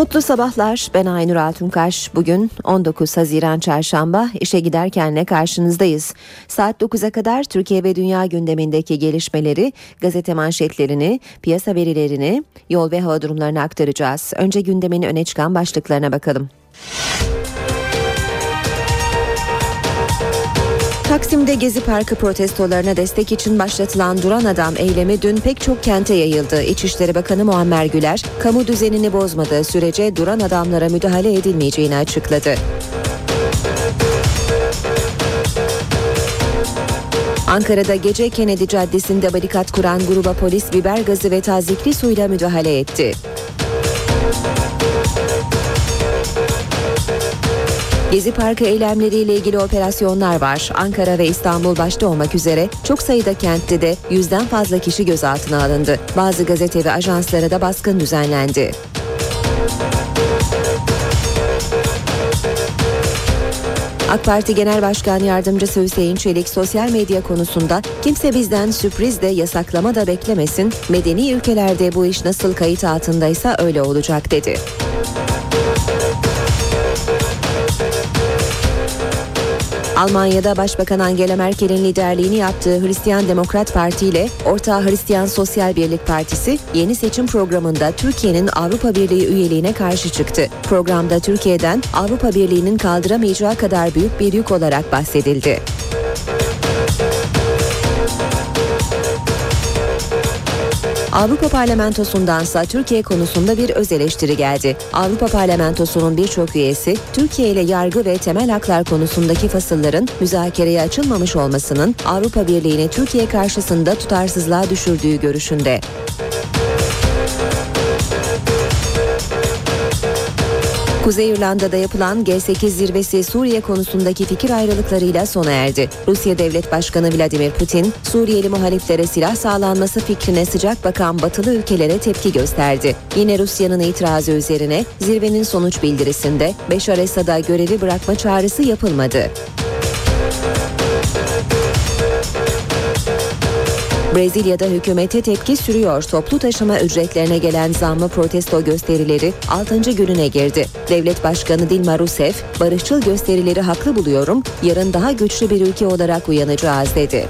Mutlu sabahlar. Ben Aynur Altunkaş. Bugün 19 Haziran Çarşamba işe giderkenle karşınızdayız. Saat 9'a kadar Türkiye ve dünya gündemindeki gelişmeleri, gazete manşetlerini, piyasa verilerini, yol ve hava durumlarını aktaracağız. Önce gündemin öne çıkan başlıklarına bakalım. Taksim'de Gezi Parkı protestolarına destek için başlatılan Duran Adam eylemi dün pek çok kente yayıldı. İçişleri Bakanı Muammer Güler, kamu düzenini bozmadığı sürece duran adamlara müdahale edilmeyeceğini açıkladı. Ankara'da gece Kennedy Caddesi'nde barikat kuran gruba polis biber gazı ve tazikli suyla müdahale etti. Gezi Parkı eylemleriyle ilgili operasyonlar var. Ankara ve İstanbul başta olmak üzere çok sayıda kentte de yüzden fazla kişi gözaltına alındı. Bazı gazete ve ajanslara da baskın düzenlendi. AK Parti Genel Başkan Yardımcısı Hüseyin Çelik sosyal medya konusunda kimse bizden sürpriz de yasaklama da beklemesin. Medeni ülkelerde bu iş nasıl kayıt altındaysa öyle olacak dedi. Almanya'da Başbakan Angela Merkel'in liderliğini yaptığı Hristiyan Demokrat Parti ile Orta Hristiyan Sosyal Birlik Partisi yeni seçim programında Türkiye'nin Avrupa Birliği üyeliğine karşı çıktı. Programda Türkiye'den Avrupa Birliği'nin kaldıramayacağı kadar büyük bir yük olarak bahsedildi. Avrupa Parlamentosundansa Türkiye konusunda bir öz eleştiri geldi. Avrupa Parlamentosu'nun birçok üyesi Türkiye ile yargı ve temel haklar konusundaki fasılların müzakereye açılmamış olmasının Avrupa Birliği'ni Türkiye karşısında tutarsızlığa düşürdüğü görüşünde. Kuzey İrlanda'da yapılan G8 zirvesi Suriye konusundaki fikir ayrılıklarıyla sona erdi. Rusya Devlet Başkanı Vladimir Putin, Suriyeli muhaliflere silah sağlanması fikrine sıcak bakan batılı ülkelere tepki gösterdi. Yine Rusya'nın itirazı üzerine zirvenin sonuç bildirisinde Beşar Esad'a görevi bırakma çağrısı yapılmadı. Brezilya'da hükümete tepki sürüyor. Toplu taşıma ücretlerine gelen zammı protesto gösterileri 6. gününe girdi. Devlet Başkanı Dilma Rousseff, barışçıl gösterileri haklı buluyorum, yarın daha güçlü bir ülke olarak uyanacağız dedi.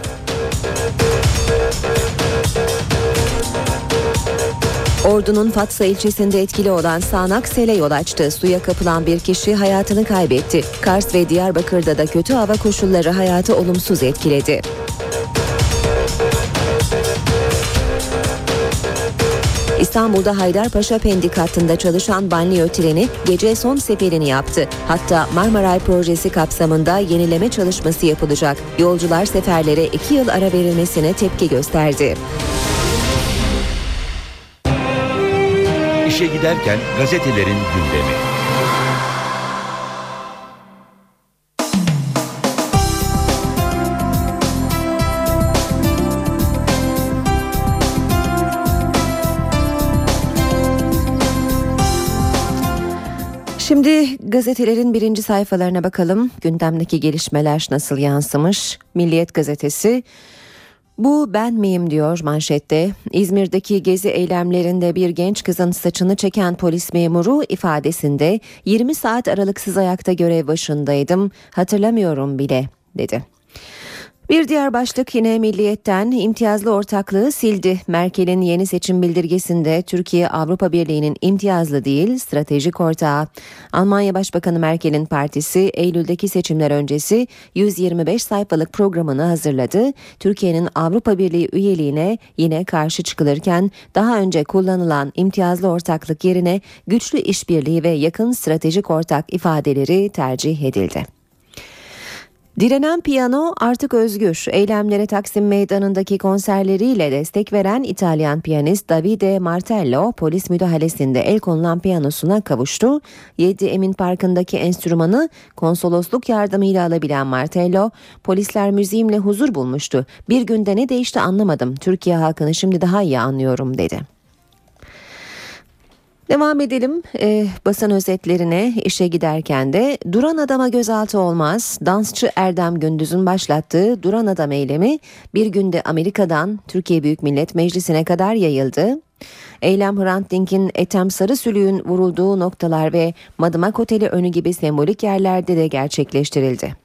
Ordu'nun Fatsa ilçesinde etkili olan sağanak sele yol açtı. Suya kapılan bir kişi hayatını kaybetti. Kars ve Diyarbakır'da da kötü hava koşulları hayatı olumsuz etkiledi. İstanbul'da Haydarpaşa Pendik hattında çalışan banliyö treni gece son seferini yaptı. Hatta Marmaray projesi kapsamında yenileme çalışması yapılacak. Yolcular seferlere iki yıl ara verilmesine tepki gösterdi. İşe giderken gazetelerin gündemi. Şimdi gazetelerin birinci sayfalarına bakalım. Gündemdeki gelişmeler nasıl yansımış? Milliyet gazetesi bu ben miyim diyor manşette. İzmir'deki gezi eylemlerinde bir genç kızın saçını çeken polis memuru ifadesinde 20 saat aralıksız ayakta görev başındaydım hatırlamıyorum bile dedi. Bir diğer başlık yine Milliyet'ten imtiyazlı ortaklığı sildi. Merkel'in yeni seçim bildirgesinde Türkiye Avrupa Birliği'nin imtiyazlı değil stratejik ortağı. Almanya Başbakanı Merkel'in partisi Eylül'deki seçimler öncesi 125 sayfalık programını hazırladı. Türkiye'nin Avrupa Birliği üyeliğine yine karşı çıkılırken daha önce kullanılan imtiyazlı ortaklık yerine güçlü işbirliği ve yakın stratejik ortak ifadeleri tercih edildi. Direnen piyano artık özgür. Eylemlere Taksim Meydanı'ndaki konserleriyle destek veren İtalyan piyanist Davide Martello polis müdahalesinde el konulan piyanosuna kavuştu. 7 Emin Parkı'ndaki enstrümanı konsolosluk yardımıyla alabilen Martello, polisler müziğimle huzur bulmuştu. Bir günde ne değişti anlamadım. Türkiye halkını şimdi daha iyi anlıyorum dedi. Devam edelim e, basın özetlerine işe giderken de duran adama gözaltı olmaz. Dansçı Erdem Gündüz'ün başlattığı duran adam eylemi bir günde Amerika'dan Türkiye Büyük Millet Meclisi'ne kadar yayıldı. Eylem Hrant Dink'in Etem Sarısülüğün vurulduğu noktalar ve Madımak Oteli önü gibi sembolik yerlerde de gerçekleştirildi.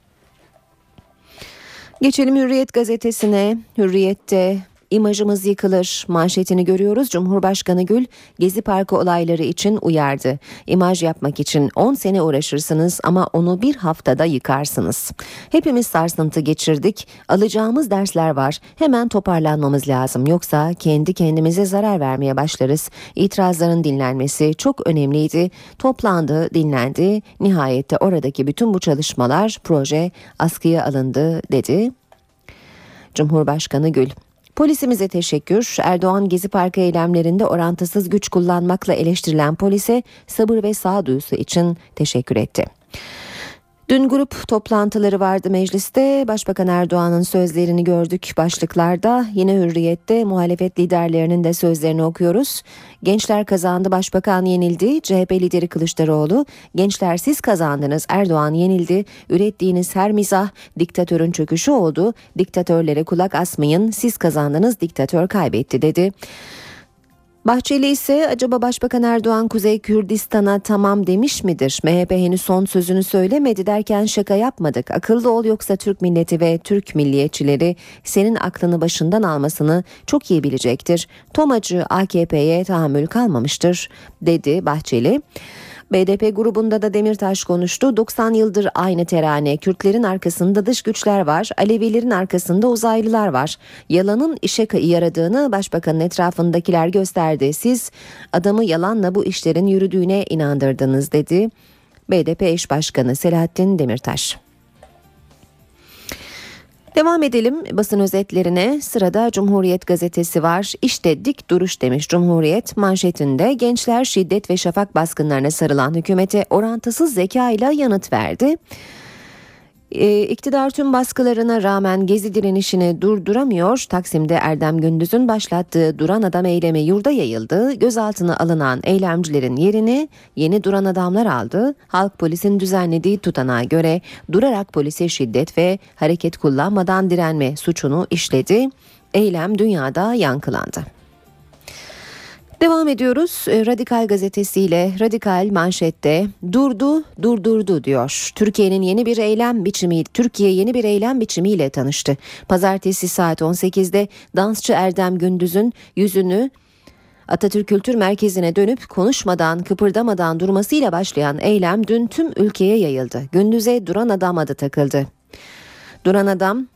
Geçelim Hürriyet gazetesine. Hürriyet'te İmajımız yıkılır manşetini görüyoruz. Cumhurbaşkanı Gül Gezi Parkı olayları için uyardı. İmaj yapmak için 10 sene uğraşırsınız ama onu bir haftada yıkarsınız. Hepimiz sarsıntı geçirdik. Alacağımız dersler var. Hemen toparlanmamız lazım. Yoksa kendi kendimize zarar vermeye başlarız. İtirazların dinlenmesi çok önemliydi. Toplandı, dinlendi. Nihayette oradaki bütün bu çalışmalar, proje askıya alındı dedi. Cumhurbaşkanı Gül Polisimize teşekkür. Erdoğan Gezi Parkı eylemlerinde orantısız güç kullanmakla eleştirilen polise sabır ve sağduyusu için teşekkür etti. Dün grup toplantıları vardı mecliste. Başbakan Erdoğan'ın sözlerini gördük başlıklarda. Yine hürriyette muhalefet liderlerinin de sözlerini okuyoruz. Gençler kazandı, başbakan yenildi. CHP lideri Kılıçdaroğlu, gençler siz kazandınız, Erdoğan yenildi. Ürettiğiniz her mizah diktatörün çöküşü oldu. Diktatörlere kulak asmayın, siz kazandınız, diktatör kaybetti dedi. Bahçeli ise acaba Başbakan Erdoğan Kuzey Kürdistan'a tamam demiş midir? MHP henüz son sözünü söylemedi derken şaka yapmadık. Akıllı ol yoksa Türk milleti ve Türk milliyetçileri senin aklını başından almasını çok iyi bilecektir. Tomacı AKP'ye tahammül kalmamıştır dedi Bahçeli. BDP grubunda da Demirtaş konuştu. 90 yıldır aynı terane. Kürtlerin arkasında dış güçler var. Alevilerin arkasında uzaylılar var. Yalanın işe yaradığını başbakanın etrafındakiler gösterdi. Siz adamı yalanla bu işlerin yürüdüğüne inandırdınız dedi. BDP eş başkanı Selahattin Demirtaş. Devam edelim basın özetlerine. Sırada Cumhuriyet gazetesi var. İşte dik duruş demiş Cumhuriyet manşetinde gençler şiddet ve şafak baskınlarına sarılan hükümete orantısız zeka ile yanıt verdi. E, iktidar tüm baskılarına rağmen gezi direnişini durduramıyor. Taksim'de Erdem Gündüz'ün başlattığı duran adam eylemi yurda yayıldı. Gözaltına alınan eylemcilerin yerini yeni duran adamlar aldı. Halk polisin düzenlediği tutanağa göre durarak polise şiddet ve hareket kullanmadan direnme suçunu işledi. Eylem dünyada yankılandı. Devam ediyoruz. Ee, Radikal gazetesiyle Radikal manşette durdu, durdurdu diyor. Türkiye'nin yeni bir eylem biçimi, Türkiye yeni bir eylem biçimiyle tanıştı. Pazartesi saat 18'de dansçı Erdem Gündüz'ün yüzünü Atatürk Kültür Merkezi'ne dönüp konuşmadan, kıpırdamadan durmasıyla başlayan eylem dün tüm ülkeye yayıldı. Gündüz'e duran adam adı takıldı. Duran adam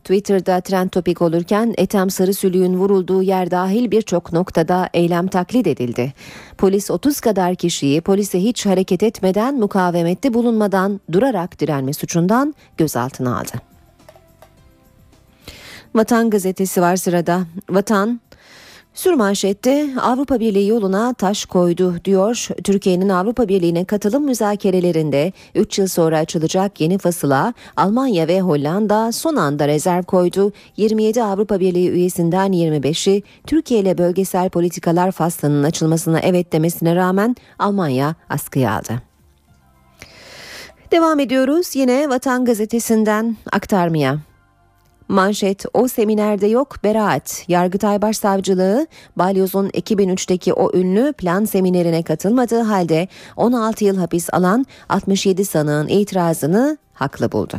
Twitter'da trend topik olurken Ethem Sarısülüğün vurulduğu yer dahil birçok noktada eylem taklit edildi. Polis 30 kadar kişiyi polise hiç hareket etmeden mukavemette bulunmadan durarak direnme suçundan gözaltına aldı. Vatan gazetesi var sırada. Vatan Sürmanşette Avrupa Birliği yoluna taş koydu diyor. Türkiye'nin Avrupa Birliği'ne katılım müzakerelerinde 3 yıl sonra açılacak yeni fasıla Almanya ve Hollanda son anda rezerv koydu. 27 Avrupa Birliği üyesinden 25'i Türkiye ile bölgesel politikalar faslının açılmasına evet demesine rağmen Almanya askıya aldı. Devam ediyoruz yine Vatan Gazetesi'nden aktarmaya. Manşet o seminerde yok beraat. Yargıtay Başsavcılığı Balyoz'un 2003'teki o ünlü plan seminerine katılmadığı halde 16 yıl hapis alan 67 sanığın itirazını haklı buldu.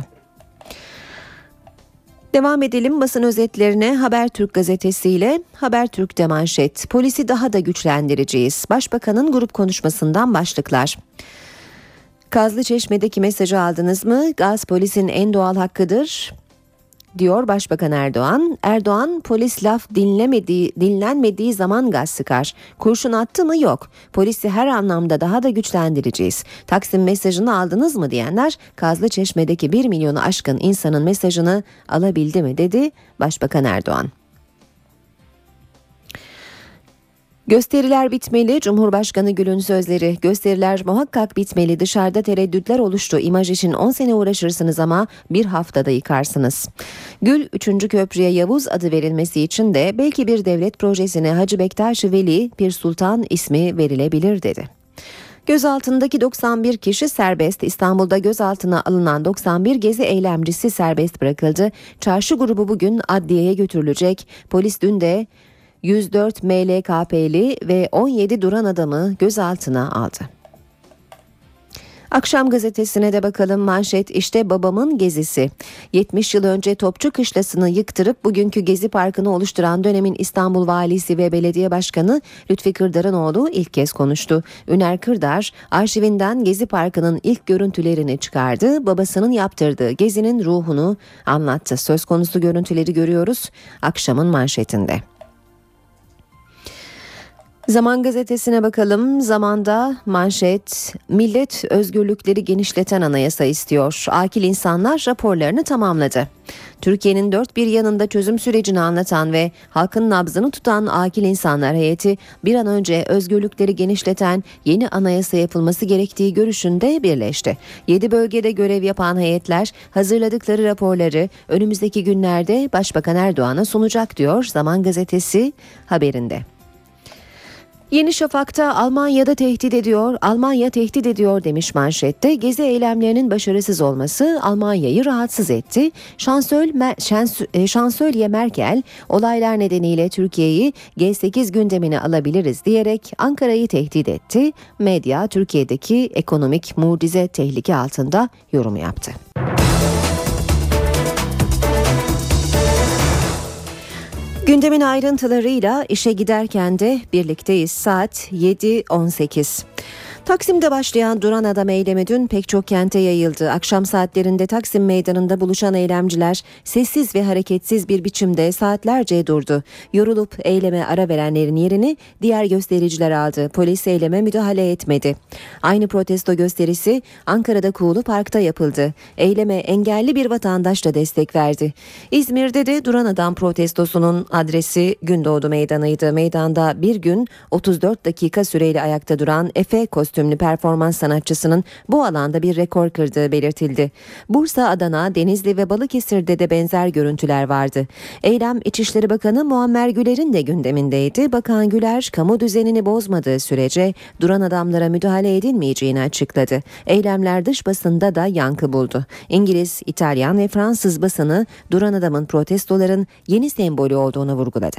Devam edelim basın özetlerine Habertürk gazetesiyle Habertürk'te manşet. Polisi daha da güçlendireceğiz. Başbakanın grup konuşmasından başlıklar. Kazlı Çeşme'deki mesajı aldınız mı? Gaz polisin en doğal hakkıdır diyor Başbakan Erdoğan. Erdoğan polis laf dinlemediği, dinlenmediği zaman gaz sıkar. Kurşun attı mı yok. Polisi her anlamda daha da güçlendireceğiz. Taksim mesajını aldınız mı diyenler Kazlı Çeşme'deki 1 milyonu aşkın insanın mesajını alabildi mi dedi Başbakan Erdoğan. Gösteriler bitmeli, Cumhurbaşkanı Gül'ün sözleri. Gösteriler muhakkak bitmeli, dışarıda tereddütler oluştu. İmaj için 10 sene uğraşırsınız ama bir haftada yıkarsınız. Gül 3. köprüye Yavuz adı verilmesi için de belki bir devlet projesine Hacı Bektaş Veli Pir Sultan ismi verilebilir dedi. Gözaltındaki 91 kişi serbest. İstanbul'da gözaltına alınan 91 gezi eylemcisi serbest bırakıldı. Çarşı grubu bugün adliyeye götürülecek. Polis dün de 104 MLKP'li ve 17 duran adamı gözaltına aldı. Akşam gazetesine de bakalım manşet işte babamın gezisi. 70 yıl önce Topçu Kışlası'nı yıktırıp bugünkü Gezi Parkı'nı oluşturan dönemin İstanbul Valisi ve Belediye Başkanı Lütfi Kırdar'ın oğlu ilk kez konuştu. Üner Kırdar arşivinden Gezi Parkı'nın ilk görüntülerini çıkardı. Babasının yaptırdığı gezinin ruhunu anlattı. Söz konusu görüntüleri görüyoruz akşamın manşetinde. Zaman gazetesine bakalım. Zamanda manşet millet özgürlükleri genişleten anayasa istiyor. Akil insanlar raporlarını tamamladı. Türkiye'nin dört bir yanında çözüm sürecini anlatan ve halkın nabzını tutan Akil İnsanlar Heyeti bir an önce özgürlükleri genişleten yeni anayasa yapılması gerektiği görüşünde birleşti. Yedi bölgede görev yapan heyetler hazırladıkları raporları önümüzdeki günlerde Başbakan Erdoğan'a sunacak diyor Zaman Gazetesi haberinde. Yeni Şafak'ta Almanya'da tehdit ediyor, Almanya tehdit ediyor demiş manşette. Gezi eylemlerinin başarısız olması Almanya'yı rahatsız etti. Şansöl, e, Şansölye Merkel olaylar nedeniyle Türkiye'yi G8 gündemine alabiliriz diyerek Ankara'yı tehdit etti. Medya Türkiye'deki ekonomik mucize tehlike altında yorum yaptı. Gündemin ayrıntılarıyla işe giderken de birlikteyiz. Saat 7.18. Taksim'de başlayan Duran Adam eylemi dün pek çok kente yayıldı. Akşam saatlerinde Taksim Meydanı'nda buluşan eylemciler sessiz ve hareketsiz bir biçimde saatlerce durdu. Yorulup eyleme ara verenlerin yerini diğer göstericiler aldı. Polis eyleme müdahale etmedi. Aynı protesto gösterisi Ankara'da Kuğulu Park'ta yapıldı. Eyleme engelli bir vatandaş da destek verdi. İzmir'de de Duran Adam protestosunun adresi Gündoğdu Meydanı'ydı. Meydanda bir gün 34 dakika süreyle ayakta duran Efe Kostüm kostümlü performans sanatçısının bu alanda bir rekor kırdığı belirtildi. Bursa, Adana, Denizli ve Balıkesir'de de benzer görüntüler vardı. Eylem İçişleri Bakanı Muammer Güler'in de gündemindeydi. Bakan Güler, kamu düzenini bozmadığı sürece duran adamlara müdahale edilmeyeceğini açıkladı. Eylemler dış basında da yankı buldu. İngiliz, İtalyan ve Fransız basını duran adamın protestoların yeni sembolü olduğunu vurguladı.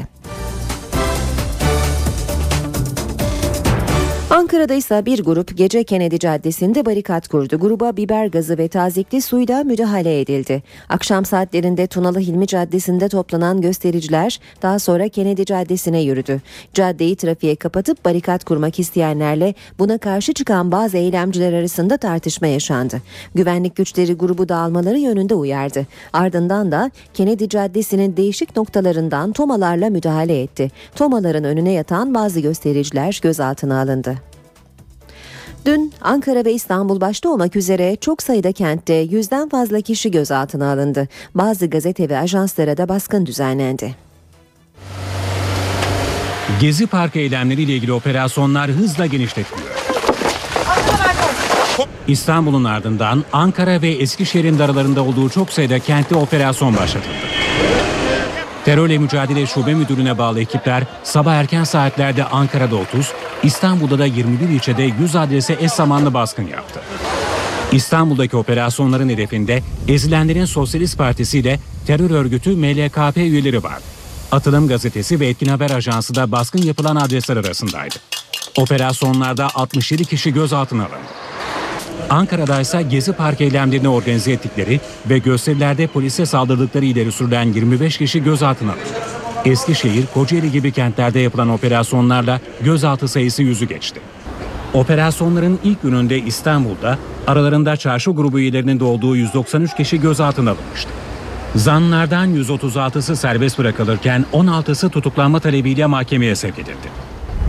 Ankara'da ise bir grup gece Kennedy Caddesi'nde barikat kurdu. Gruba biber gazı ve tazikli suyla müdahale edildi. Akşam saatlerinde Tunalı Hilmi Caddesi'nde toplanan göstericiler daha sonra Kennedy Caddesi'ne yürüdü. Caddeyi trafiğe kapatıp barikat kurmak isteyenlerle buna karşı çıkan bazı eylemciler arasında tartışma yaşandı. Güvenlik güçleri grubu dağılmaları yönünde uyardı. Ardından da Kennedy Caddesi'nin değişik noktalarından tomalarla müdahale etti. Tomaların önüne yatan bazı göstericiler gözaltına alındı. Dün Ankara ve İstanbul başta olmak üzere çok sayıda kentte yüzden fazla kişi gözaltına alındı. Bazı gazete ve ajanslara da baskın düzenlendi. Gezi Parkı eylemleriyle ilgili operasyonlar hızla genişletiliyor. İstanbul'un ardından Ankara ve Eskişehir'in daralarında olduğu çok sayıda kentte operasyon başlatıldı. Terörle Mücadele Şube Müdürlüğü'ne bağlı ekipler sabah erken saatlerde Ankara'da 30, İstanbul'da da 21 ilçede 100 adrese eş zamanlı baskın yaptı. İstanbul'daki operasyonların hedefinde ezilenlerin Sosyalist Partisi ile terör örgütü MLKP üyeleri var. Atılım Gazetesi ve Etkin Haber Ajansı da baskın yapılan adresler arasındaydı. Operasyonlarda 67 kişi gözaltına alındı. Ankara'da ise Gezi Park eylemlerini organize ettikleri ve gösterilerde polise saldırdıkları ileri sürülen 25 kişi gözaltına alındı. Eskişehir, Kocaeli gibi kentlerde yapılan operasyonlarla gözaltı sayısı yüzü geçti. Operasyonların ilk gününde İstanbul'da aralarında çarşı grubu üyelerinin de olduğu 193 kişi gözaltına alınmıştı. Zanlardan 136'sı serbest bırakılırken 16'sı tutuklanma talebiyle mahkemeye sevk edildi.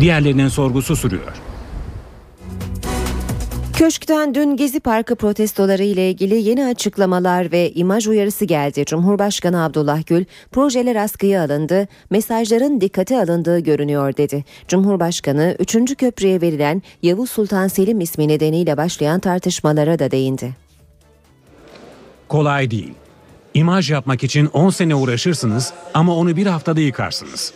Diğerlerinin sorgusu sürüyor. Köşk'ten dün Gezi Parkı protestoları ile ilgili yeni açıklamalar ve imaj uyarısı geldi. Cumhurbaşkanı Abdullah Gül, projeler askıya alındı, mesajların dikkate alındığı görünüyor dedi. Cumhurbaşkanı 3. köprüye verilen Yavuz Sultan Selim ismi nedeniyle başlayan tartışmalara da değindi. Kolay değil. İmaj yapmak için 10 sene uğraşırsınız ama onu bir haftada yıkarsınız.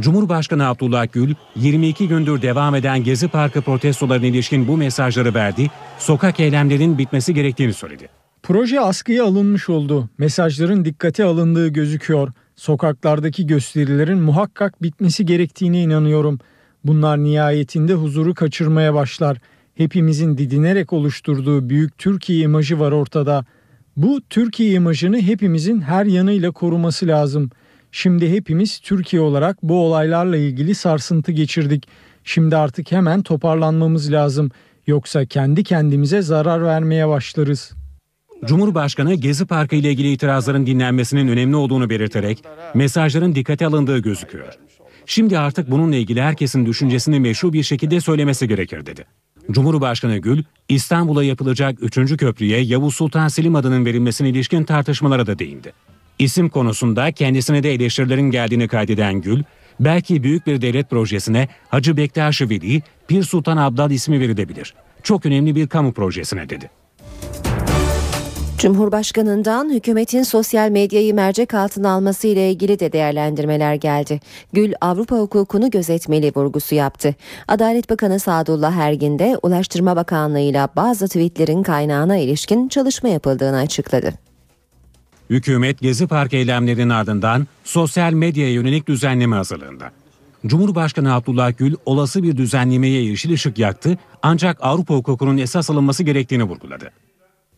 Cumhurbaşkanı Abdullah Gül 22 gündür devam eden Gezi Parkı protestolarına ilişkin bu mesajları verdi, sokak eylemlerinin bitmesi gerektiğini söyledi. Proje askıya alınmış oldu. Mesajların dikkate alındığı gözüküyor. Sokaklardaki gösterilerin muhakkak bitmesi gerektiğine inanıyorum. Bunlar nihayetinde huzuru kaçırmaya başlar. Hepimizin didinerek oluşturduğu büyük Türkiye imajı var ortada. Bu Türkiye imajını hepimizin her yanıyla koruması lazım. Şimdi hepimiz Türkiye olarak bu olaylarla ilgili sarsıntı geçirdik. Şimdi artık hemen toparlanmamız lazım. Yoksa kendi kendimize zarar vermeye başlarız. Cumhurbaşkanı Gezi Parkı ile ilgili itirazların dinlenmesinin önemli olduğunu belirterek mesajların dikkate alındığı gözüküyor. Şimdi artık bununla ilgili herkesin düşüncesini meşru bir şekilde söylemesi gerekir dedi. Cumhurbaşkanı Gül, İstanbul'a yapılacak 3. köprüye Yavuz Sultan Selim adının verilmesine ilişkin tartışmalara da değindi. İsim konusunda kendisine de eleştirilerin geldiğini kaydeden Gül, belki büyük bir devlet projesine Hacı Bektaş Veli, Pir Sultan Abdal ismi verilebilir. Çok önemli bir kamu projesine dedi. Cumhurbaşkanından hükümetin sosyal medyayı mercek altına alması ile ilgili de değerlendirmeler geldi. Gül Avrupa hukukunu gözetmeli vurgusu yaptı. Adalet Bakanı Sadullah Ergin de Ulaştırma Bakanlığı ile bazı tweetlerin kaynağına ilişkin çalışma yapıldığını açıkladı. Hükümet Gezi Park eylemlerinin ardından sosyal medyaya yönelik düzenleme hazırlığında. Cumhurbaşkanı Abdullah Gül olası bir düzenlemeye yeşil ışık yaktı ancak Avrupa hukukunun esas alınması gerektiğini vurguladı.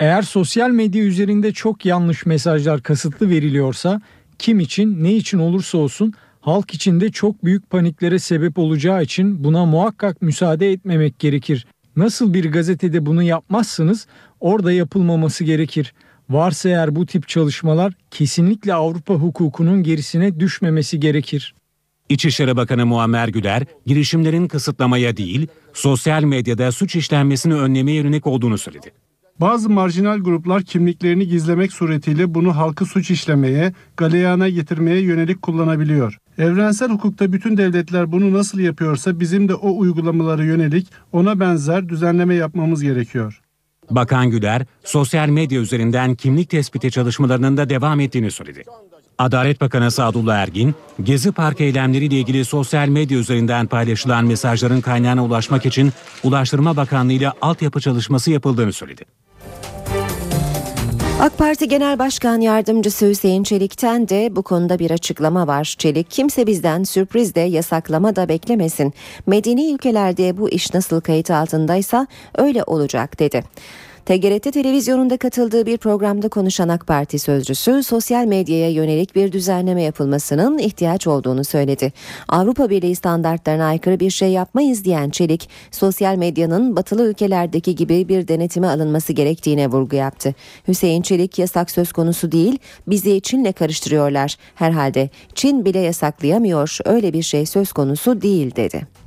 Eğer sosyal medya üzerinde çok yanlış mesajlar kasıtlı veriliyorsa kim için ne için olursa olsun halk içinde çok büyük paniklere sebep olacağı için buna muhakkak müsaade etmemek gerekir. Nasıl bir gazetede bunu yapmazsınız orada yapılmaması gerekir. Varsa eğer bu tip çalışmalar kesinlikle Avrupa hukukunun gerisine düşmemesi gerekir. İçişleri Bakanı Muammer Güler, girişimlerin kısıtlamaya değil, sosyal medyada suç işlenmesini önlemeye yönelik olduğunu söyledi. Bazı marjinal gruplar kimliklerini gizlemek suretiyle bunu halkı suç işlemeye, galeyana getirmeye yönelik kullanabiliyor. Evrensel hukukta bütün devletler bunu nasıl yapıyorsa bizim de o uygulamalara yönelik ona benzer düzenleme yapmamız gerekiyor. Bakan Güler, sosyal medya üzerinden kimlik tespiti çalışmalarının da devam ettiğini söyledi. Adalet Bakanı Sadullah Ergin, Gezi Park eylemleriyle ilgili sosyal medya üzerinden paylaşılan mesajların kaynağına ulaşmak için Ulaştırma Bakanlığı ile altyapı çalışması yapıldığını söyledi. AK Parti Genel Başkan Yardımcısı Hüseyin Çelik'ten de bu konuda bir açıklama var. Çelik kimse bizden sürpriz de yasaklama da beklemesin. Medeni ülkelerde bu iş nasıl kayıt altındaysa öyle olacak dedi. TGRT televizyonunda katıldığı bir programda konuşan AK Parti sözcüsü sosyal medyaya yönelik bir düzenleme yapılmasının ihtiyaç olduğunu söyledi. Avrupa Birliği standartlarına aykırı bir şey yapmayız diyen Çelik, sosyal medyanın batılı ülkelerdeki gibi bir denetime alınması gerektiğine vurgu yaptı. Hüseyin Çelik yasak söz konusu değil, bizi Çin'le karıştırıyorlar. Herhalde Çin bile yasaklayamıyor, öyle bir şey söz konusu değil dedi.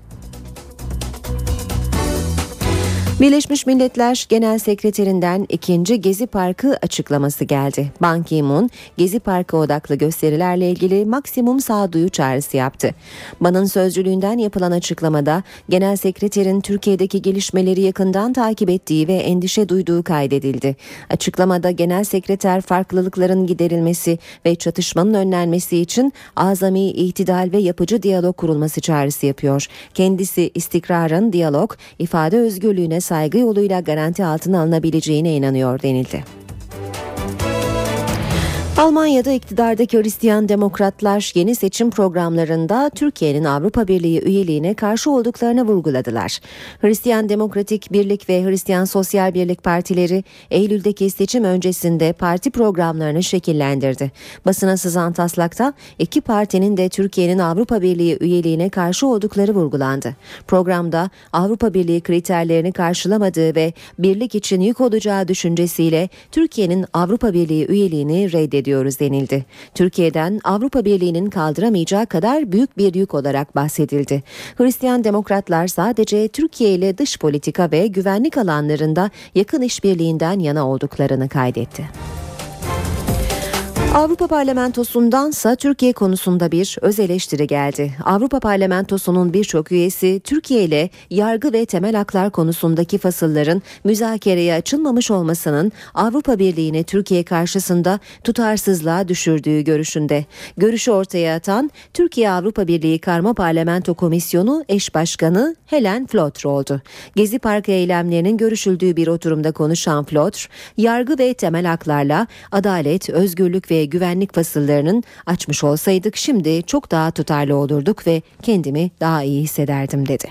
Birleşmiş Milletler Genel Sekreterinden ikinci Gezi Parkı açıklaması geldi. Ban Ki-moon, Gezi Parkı odaklı gösterilerle ilgili maksimum sağduyu çağrısı yaptı. Ban'ın sözcülüğünden yapılan açıklamada Genel Sekreterin Türkiye'deki gelişmeleri yakından takip ettiği ve endişe duyduğu kaydedildi. Açıklamada Genel Sekreter farklılıkların giderilmesi ve çatışmanın önlenmesi için azami, itidal ve yapıcı diyalog kurulması çağrısı yapıyor. Kendisi istikrarın, diyalog, ifade özgürlüğüne saygı yoluyla garanti altına alınabileceğine inanıyor denildi. Almanya'da iktidardaki Hristiyan Demokratlar yeni seçim programlarında Türkiye'nin Avrupa Birliği üyeliğine karşı olduklarını vurguladılar. Hristiyan Demokratik Birlik ve Hristiyan Sosyal Birlik partileri Eylül'deki seçim öncesinde parti programlarını şekillendirdi. Basına sızan taslakta iki partinin de Türkiye'nin Avrupa Birliği üyeliğine karşı oldukları vurgulandı. Programda Avrupa Birliği kriterlerini karşılamadığı ve birlik için yük olacağı düşüncesiyle Türkiye'nin Avrupa Birliği üyeliğini reddediyor ediyoruz denildi. Türkiye'den Avrupa Birliği'nin kaldıramayacağı kadar büyük bir yük olarak bahsedildi. Hristiyan demokratlar sadece Türkiye ile dış politika ve güvenlik alanlarında yakın işbirliğinden yana olduklarını kaydetti. Avrupa Parlamentosundansa Türkiye konusunda bir öz eleştiri geldi. Avrupa Parlamentosu'nun birçok üyesi Türkiye ile yargı ve temel haklar konusundaki fasılların müzakereye açılmamış olmasının Avrupa Birliği'ni Türkiye karşısında tutarsızlığa düşürdüğü görüşünde. Görüşü ortaya atan Türkiye Avrupa Birliği Karma Parlamento Komisyonu eş başkanı Helen Flotre oldu. Gezi Parkı eylemlerinin görüşüldüğü bir oturumda konuşan Flotre, yargı ve temel haklarla adalet, özgürlük ve güvenlik fasıllarının açmış olsaydık şimdi çok daha tutarlı olurduk ve kendimi daha iyi hissederdim dedi.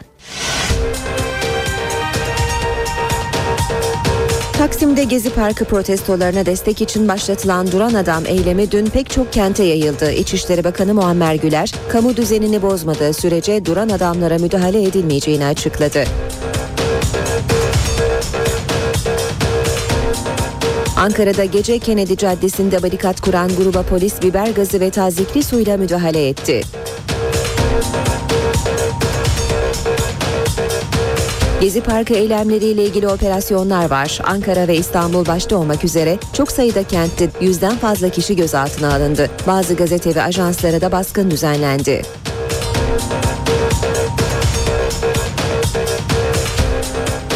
Taksim'de Gezi Parkı protestolarına destek için başlatılan Duran Adam eylemi dün pek çok kente yayıldı. İçişleri Bakanı Muammer Güler, kamu düzenini bozmadığı sürece duran adamlara müdahale edilmeyeceğini açıkladı. Ankara'da gece Kennedy Caddesi'nde barikat kuran gruba polis biber gazı ve tazikli suyla müdahale etti. Gezi Parkı eylemleriyle ilgili operasyonlar var. Ankara ve İstanbul başta olmak üzere çok sayıda kentte yüzden fazla kişi gözaltına alındı. Bazı gazete ve ajanslara da baskın düzenlendi.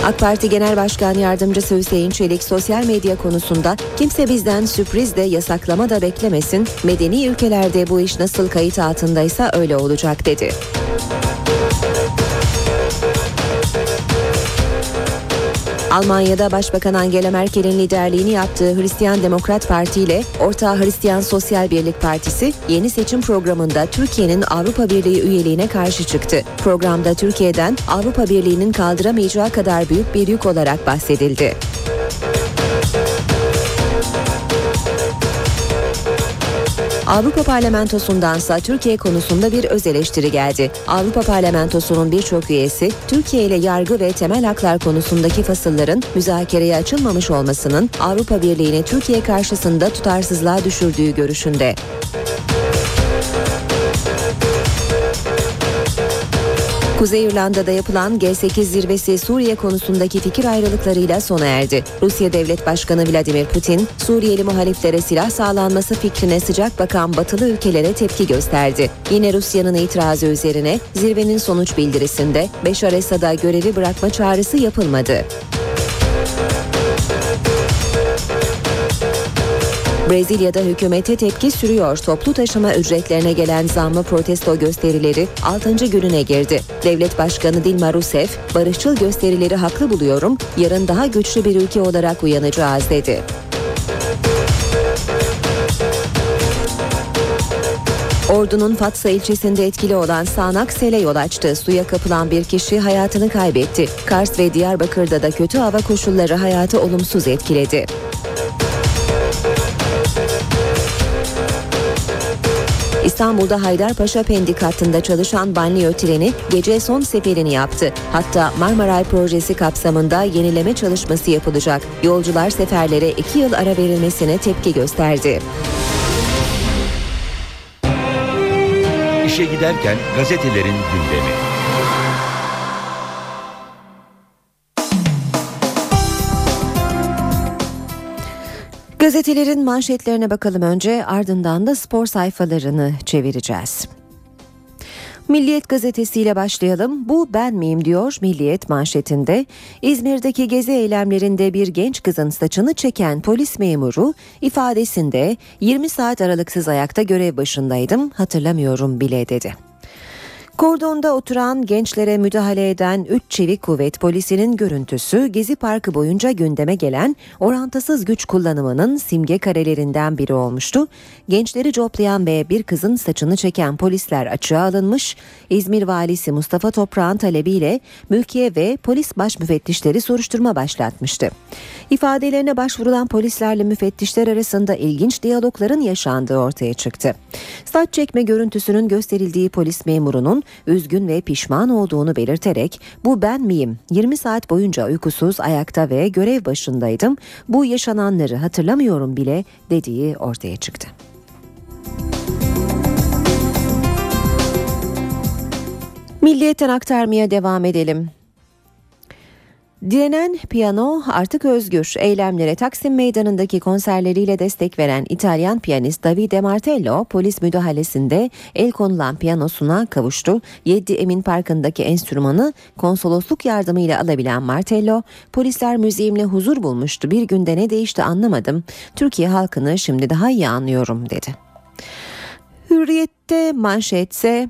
AK Parti Genel Başkan Yardımcısı Hüseyin Çelik sosyal medya konusunda kimse bizden sürpriz de yasaklama da beklemesin. Medeni ülkelerde bu iş nasıl kayıt altındaysa öyle olacak dedi. Almanya'da Başbakan Angela Merkel'in liderliğini yaptığı Hristiyan Demokrat Parti ile Orta Hristiyan Sosyal Birlik Partisi yeni seçim programında Türkiye'nin Avrupa Birliği üyeliğine karşı çıktı. Programda Türkiye'den Avrupa Birliği'nin kaldıramayacağı kadar büyük bir yük olarak bahsedildi. Avrupa Parlamentosundansa Türkiye konusunda bir öz eleştiri geldi. Avrupa Parlamentosu'nun birçok üyesi Türkiye ile yargı ve temel haklar konusundaki fasılların müzakereye açılmamış olmasının Avrupa Birliği'ni Türkiye karşısında tutarsızlığa düşürdüğü görüşünde. Kuzey İrlanda'da yapılan G8 zirvesi Suriye konusundaki fikir ayrılıklarıyla sona erdi. Rusya Devlet Başkanı Vladimir Putin, Suriyeli muhaliflere silah sağlanması fikrine sıcak bakan batılı ülkelere tepki gösterdi. Yine Rusya'nın itirazı üzerine zirvenin sonuç bildirisinde Beşar Esad'a görevi bırakma çağrısı yapılmadı. Brezilya'da hükümete tepki sürüyor. Toplu taşıma ücretlerine gelen zammı protesto gösterileri 6. gününe girdi. Devlet Başkanı Dilma Rousseff, barışçıl gösterileri haklı buluyorum, yarın daha güçlü bir ülke olarak uyanacağız dedi. Ordu'nun Fatsa ilçesinde etkili olan sağanak sele yol açtı. Suya kapılan bir kişi hayatını kaybetti. Kars ve Diyarbakır'da da kötü hava koşulları hayatı olumsuz etkiledi. İstanbul'da Haydarpaşa Pendik hattında çalışan banliyö treni gece son seferini yaptı. Hatta Marmaray projesi kapsamında yenileme çalışması yapılacak. Yolcular seferlere iki yıl ara verilmesine tepki gösterdi. İşe giderken gazetelerin gündemi. Gazetelerin manşetlerine bakalım önce ardından da spor sayfalarını çevireceğiz. Milliyet gazetesiyle başlayalım. Bu ben miyim diyor Milliyet manşetinde. İzmir'deki gezi eylemlerinde bir genç kızın saçını çeken polis memuru ifadesinde 20 saat aralıksız ayakta görev başındaydım hatırlamıyorum bile dedi. Kordonda oturan gençlere müdahale eden 3 çevik kuvvet polisinin görüntüsü Gezi Parkı boyunca gündeme gelen orantısız güç kullanımının simge karelerinden biri olmuştu. Gençleri coplayan ve bir kızın saçını çeken polisler açığa alınmış. İzmir valisi Mustafa Toprak'ın talebiyle mülkiye ve polis baş müfettişleri soruşturma başlatmıştı. İfadelerine başvurulan polislerle müfettişler arasında ilginç diyalogların yaşandığı ortaya çıktı. Saç çekme görüntüsünün gösterildiği polis memurunun üzgün ve pişman olduğunu belirterek bu ben miyim? 20 saat boyunca uykusuz ayakta ve görev başındaydım. Bu yaşananları hatırlamıyorum bile dediği ortaya çıktı. Milliyetten aktarmaya devam edelim. Direnen piyano artık özgür. Eylemlere Taksim Meydanı'ndaki konserleriyle destek veren İtalyan piyanist Davide Martello polis müdahalesinde el konulan piyanosuna kavuştu. 7 Emin Parkı'ndaki enstrümanı konsolosluk yardımıyla alabilen Martello, polisler müziğimle huzur bulmuştu. Bir günde ne değişti anlamadım. Türkiye halkını şimdi daha iyi anlıyorum dedi. Hürriyette manşetse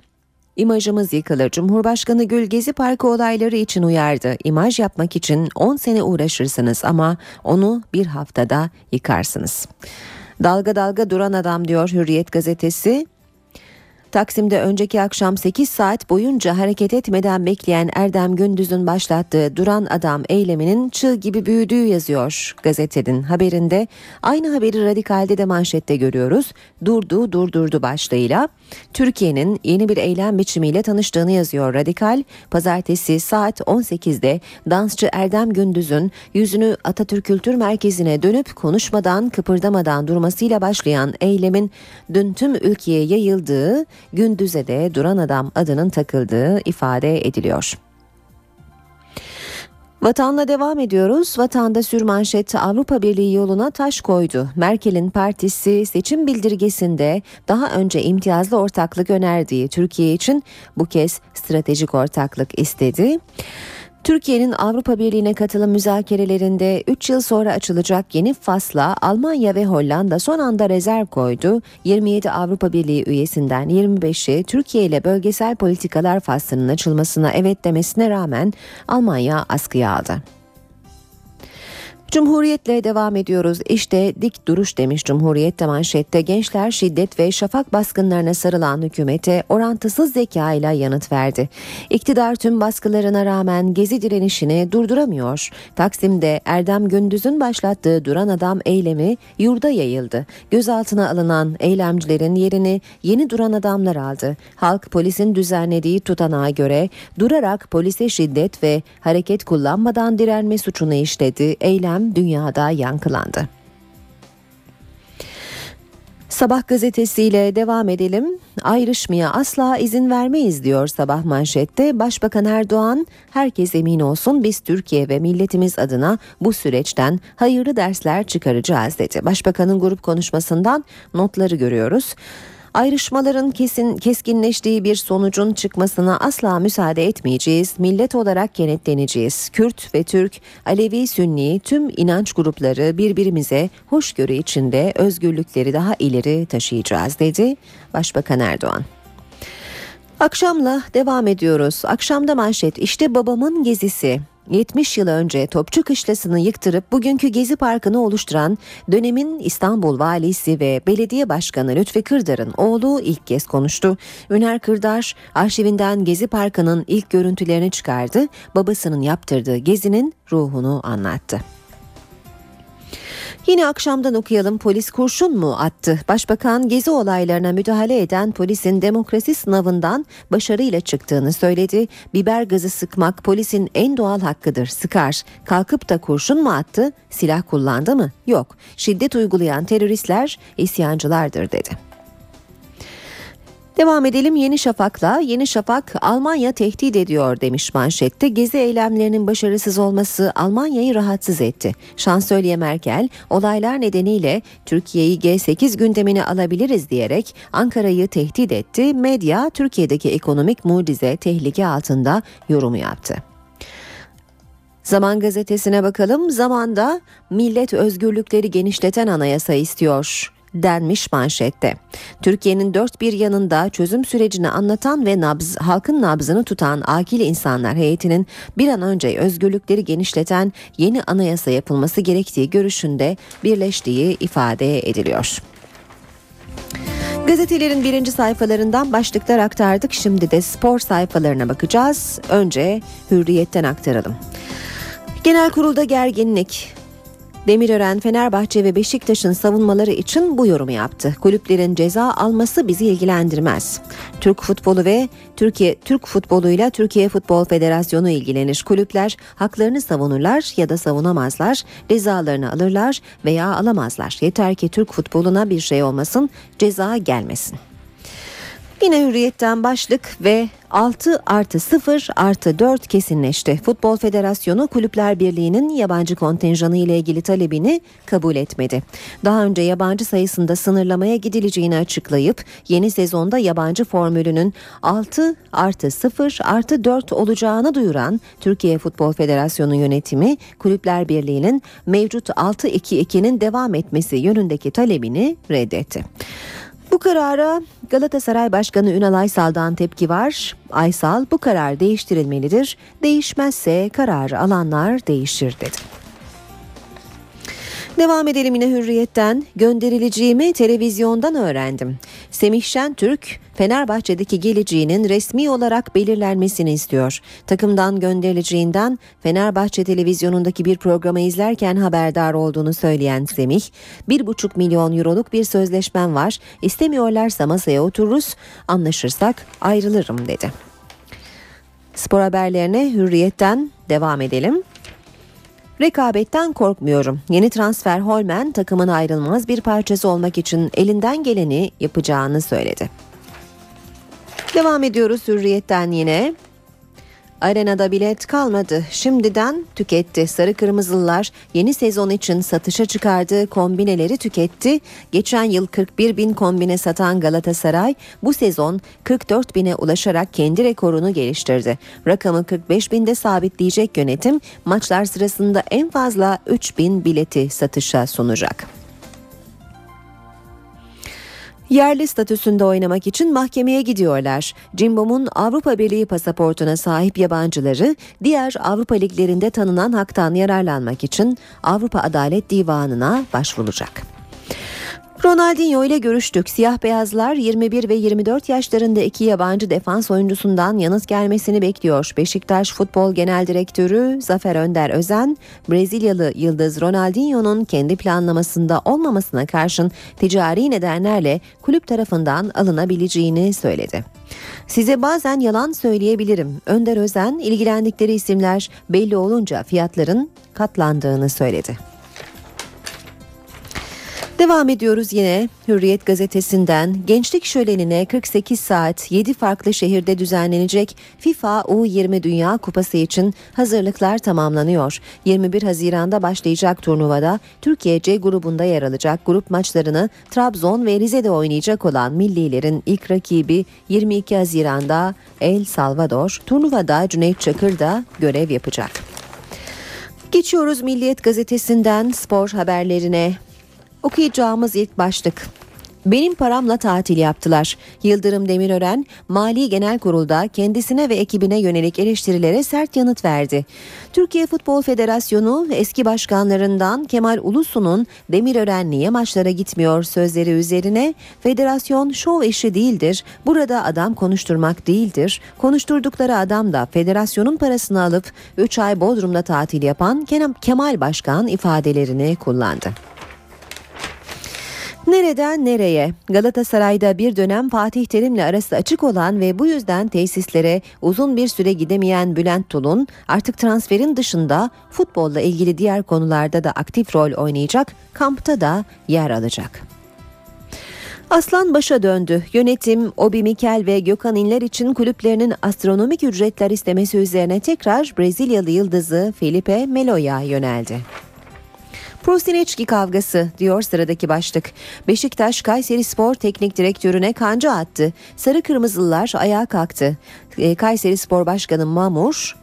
İmajımız yıkılır. Cumhurbaşkanı Gül Gezi Parkı olayları için uyardı. İmaj yapmak için 10 sene uğraşırsınız ama onu bir haftada yıkarsınız. Dalga dalga duran adam diyor Hürriyet gazetesi. Taksim'de önceki akşam 8 saat boyunca hareket etmeden bekleyen Erdem Gündüz'ün başlattığı duran adam eyleminin çığ gibi büyüdüğü yazıyor gazetenin haberinde. Aynı haberi radikalde de manşette görüyoruz. Durdu durdurdu başlığıyla. Türkiye'nin yeni bir eylem biçimiyle tanıştığını yazıyor radikal. Pazartesi saat 18'de dansçı Erdem Gündüz'ün yüzünü Atatürk Kültür Merkezi'ne dönüp konuşmadan kıpırdamadan durmasıyla başlayan eylemin dün tüm ülkeye yayıldığı Gündüz'e de Duran Adam adının takıldığı ifade ediliyor. Vatanla devam ediyoruz. Vatanda sürmanşet Avrupa Birliği yoluna taş koydu. Merkel'in partisi seçim bildirgesinde daha önce imtiyazlı ortaklık önerdiği Türkiye için bu kez stratejik ortaklık istedi. Türkiye'nin Avrupa Birliği'ne katılım müzakerelerinde 3 yıl sonra açılacak yeni fasla Almanya ve Hollanda son anda rezerv koydu. 27 Avrupa Birliği üyesinden 25'i Türkiye ile bölgesel politikalar faslının açılmasına evet demesine rağmen Almanya askıya aldı. Cumhuriyetle devam ediyoruz. İşte dik duruş demiş Cumhuriyet'te manşette gençler şiddet ve şafak baskınlarına sarılan hükümete orantısız zeka ile yanıt verdi. İktidar tüm baskılarına rağmen gezi direnişini durduramıyor. Taksim'de Erdem Gündüz'ün başlattığı duran adam eylemi yurda yayıldı. Gözaltına alınan eylemcilerin yerini yeni duran adamlar aldı. Halk polisin düzenlediği tutanağa göre durarak polise şiddet ve hareket kullanmadan direnme suçunu işledi. Eylem dünyada yankılandı. Sabah gazetesiyle devam edelim. Ayrışmaya asla izin vermeyiz diyor sabah manşette. Başbakan Erdoğan herkes emin olsun biz Türkiye ve milletimiz adına bu süreçten hayırlı dersler çıkaracağız dedi. Başbakanın grup konuşmasından notları görüyoruz. Ayrışmaların kesin keskinleştiği bir sonucun çıkmasına asla müsaade etmeyeceğiz. Millet olarak kenetleneceğiz. Kürt ve Türk, Alevi, Sünni tüm inanç grupları birbirimize hoşgörü içinde özgürlükleri daha ileri taşıyacağız dedi Başbakan Erdoğan. Akşamla devam ediyoruz. Akşamda manşet işte babamın gezisi. 70 yıl önce Topçu Kışlası'nı yıktırıp bugünkü Gezi Parkı'nı oluşturan dönemin İstanbul Valisi ve Belediye Başkanı Lütfi Kırdar'ın oğlu ilk kez konuştu. Üner Kırdar arşivinden Gezi Parkı'nın ilk görüntülerini çıkardı. Babasının yaptırdığı gezinin ruhunu anlattı. Yine akşamdan okuyalım polis kurşun mu attı? Başbakan gezi olaylarına müdahale eden polisin demokrasi sınavından başarıyla çıktığını söyledi. Biber gazı sıkmak polisin en doğal hakkıdır sıkar. Kalkıp da kurşun mu attı? Silah kullandı mı? Yok. Şiddet uygulayan teröristler isyancılardır dedi. Devam edelim Yeni Şafak'la. Yeni Şafak Almanya tehdit ediyor demiş manşette. Gezi eylemlerinin başarısız olması Almanya'yı rahatsız etti. Şansölye Merkel olaylar nedeniyle Türkiye'yi G8 gündemine alabiliriz diyerek Ankara'yı tehdit etti. Medya Türkiye'deki ekonomik mucize tehlike altında yorumu yaptı. Zaman gazetesine bakalım. Zamanda millet özgürlükleri genişleten anayasa istiyor denmiş manşette. Türkiye'nin dört bir yanında çözüm sürecini anlatan ve nabz, halkın nabzını tutan akil insanlar heyetinin bir an önce özgürlükleri genişleten yeni anayasa yapılması gerektiği görüşünde birleştiği ifade ediliyor. Gazetelerin birinci sayfalarından başlıklar aktardık. Şimdi de spor sayfalarına bakacağız. Önce Hürriyet'ten aktaralım. Genel kurulda gerginlik. Demirören, Fenerbahçe ve Beşiktaş'ın savunmaları için bu yorumu yaptı. Kulüplerin ceza alması bizi ilgilendirmez. Türk futbolu ve Türkiye Türk futboluyla Türkiye Futbol Federasyonu ilgilenir. Kulüpler haklarını savunurlar ya da savunamazlar, cezalarını alırlar veya alamazlar. Yeter ki Türk futboluna bir şey olmasın, ceza gelmesin. Yine hürriyetten başlık ve 6 artı 0 artı 4 kesinleşti. Futbol Federasyonu Kulüpler Birliği'nin yabancı kontenjanı ile ilgili talebini kabul etmedi. Daha önce yabancı sayısında sınırlamaya gidileceğini açıklayıp yeni sezonda yabancı formülünün 6 artı 0 artı 4 olacağını duyuran Türkiye Futbol Federasyonu yönetimi Kulüpler Birliği'nin mevcut 6-2-2'nin devam etmesi yönündeki talebini reddetti. Bu karara Galatasaray Başkanı Ünal Aysal'dan tepki var. Aysal bu karar değiştirilmelidir. Değişmezse kararı alanlar değişir dedi. Devam edelim yine hürriyetten. Gönderileceğimi televizyondan öğrendim. Semih Şentürk, Fenerbahçe'deki geleceğinin resmi olarak belirlenmesini istiyor. Takımdan gönderileceğinden Fenerbahçe televizyonundaki bir programı izlerken haberdar olduğunu söyleyen Semih, 1,5 milyon euroluk bir sözleşmem var, istemiyorlarsa masaya otururuz, anlaşırsak ayrılırım dedi. Spor haberlerine hürriyetten devam edelim. Rekabetten korkmuyorum. Yeni transfer Holmen takımın ayrılmaz bir parçası olmak için elinden geleni yapacağını söyledi. Devam ediyoruz hürriyetten yine. Arenada bilet kalmadı. Şimdiden tüketti. Sarı Kırmızılılar yeni sezon için satışa çıkardığı kombineleri tüketti. Geçen yıl 41 bin kombine satan Galatasaray bu sezon 44 bine ulaşarak kendi rekorunu geliştirdi. Rakamı 45 binde sabitleyecek yönetim maçlar sırasında en fazla 3 bin bileti satışa sunacak. Yerli statüsünde oynamak için mahkemeye gidiyorlar. Cimbom'un Avrupa Birliği pasaportuna sahip yabancıları diğer Avrupa liglerinde tanınan haktan yararlanmak için Avrupa Adalet Divanı'na başvuracak. Ronaldinho ile görüştük. Siyah beyazlar 21 ve 24 yaşlarında iki yabancı defans oyuncusundan yanıt gelmesini bekliyor. Beşiktaş Futbol Genel Direktörü Zafer Önder Özen, Brezilyalı yıldız Ronaldinho'nun kendi planlamasında olmamasına karşın ticari nedenlerle kulüp tarafından alınabileceğini söyledi. Size bazen yalan söyleyebilirim. Önder Özen ilgilendikleri isimler belli olunca fiyatların katlandığını söyledi. Devam ediyoruz yine Hürriyet gazetesinden gençlik şölenine 48 saat 7 farklı şehirde düzenlenecek FIFA U20 Dünya Kupası için hazırlıklar tamamlanıyor. 21 Haziran'da başlayacak turnuvada Türkiye C grubunda yer alacak grup maçlarını Trabzon ve Rize'de oynayacak olan millilerin ilk rakibi 22 Haziran'da El Salvador. Turnuvada Cüneyt Çakır da görev yapacak. Geçiyoruz Milliyet gazetesinden spor haberlerine. Okuyacağımız ilk başlık. Benim paramla tatil yaptılar. Yıldırım Demirören, Mali Genel Kurul'da kendisine ve ekibine yönelik eleştirilere sert yanıt verdi. Türkiye Futbol Federasyonu eski başkanlarından Kemal Ulusu'nun Demirören niye maçlara gitmiyor sözleri üzerine federasyon şov işi değildir, burada adam konuşturmak değildir, konuşturdukları adam da federasyonun parasını alıp 3 ay Bodrum'da tatil yapan Kemal Başkan ifadelerini kullandı. Nereden nereye? Galatasaray'da bir dönem Fatih Terim'le arası açık olan ve bu yüzden tesislere uzun bir süre gidemeyen Bülent Tulun artık transferin dışında futbolla ilgili diğer konularda da aktif rol oynayacak, kampta da yer alacak. Aslan başa döndü. Yönetim Obi Mikel ve Gökhan İnler için kulüplerinin astronomik ücretler istemesi üzerine tekrar Brezilyalı yıldızı Felipe Melo'ya yöneldi. Prostineçki kavgası diyor sıradaki başlık. Beşiktaş Kayseri Spor Teknik Direktörüne kanca attı. Sarı Kırmızılılar ayağa kalktı. E, Kayseri Spor Başkanı Mamur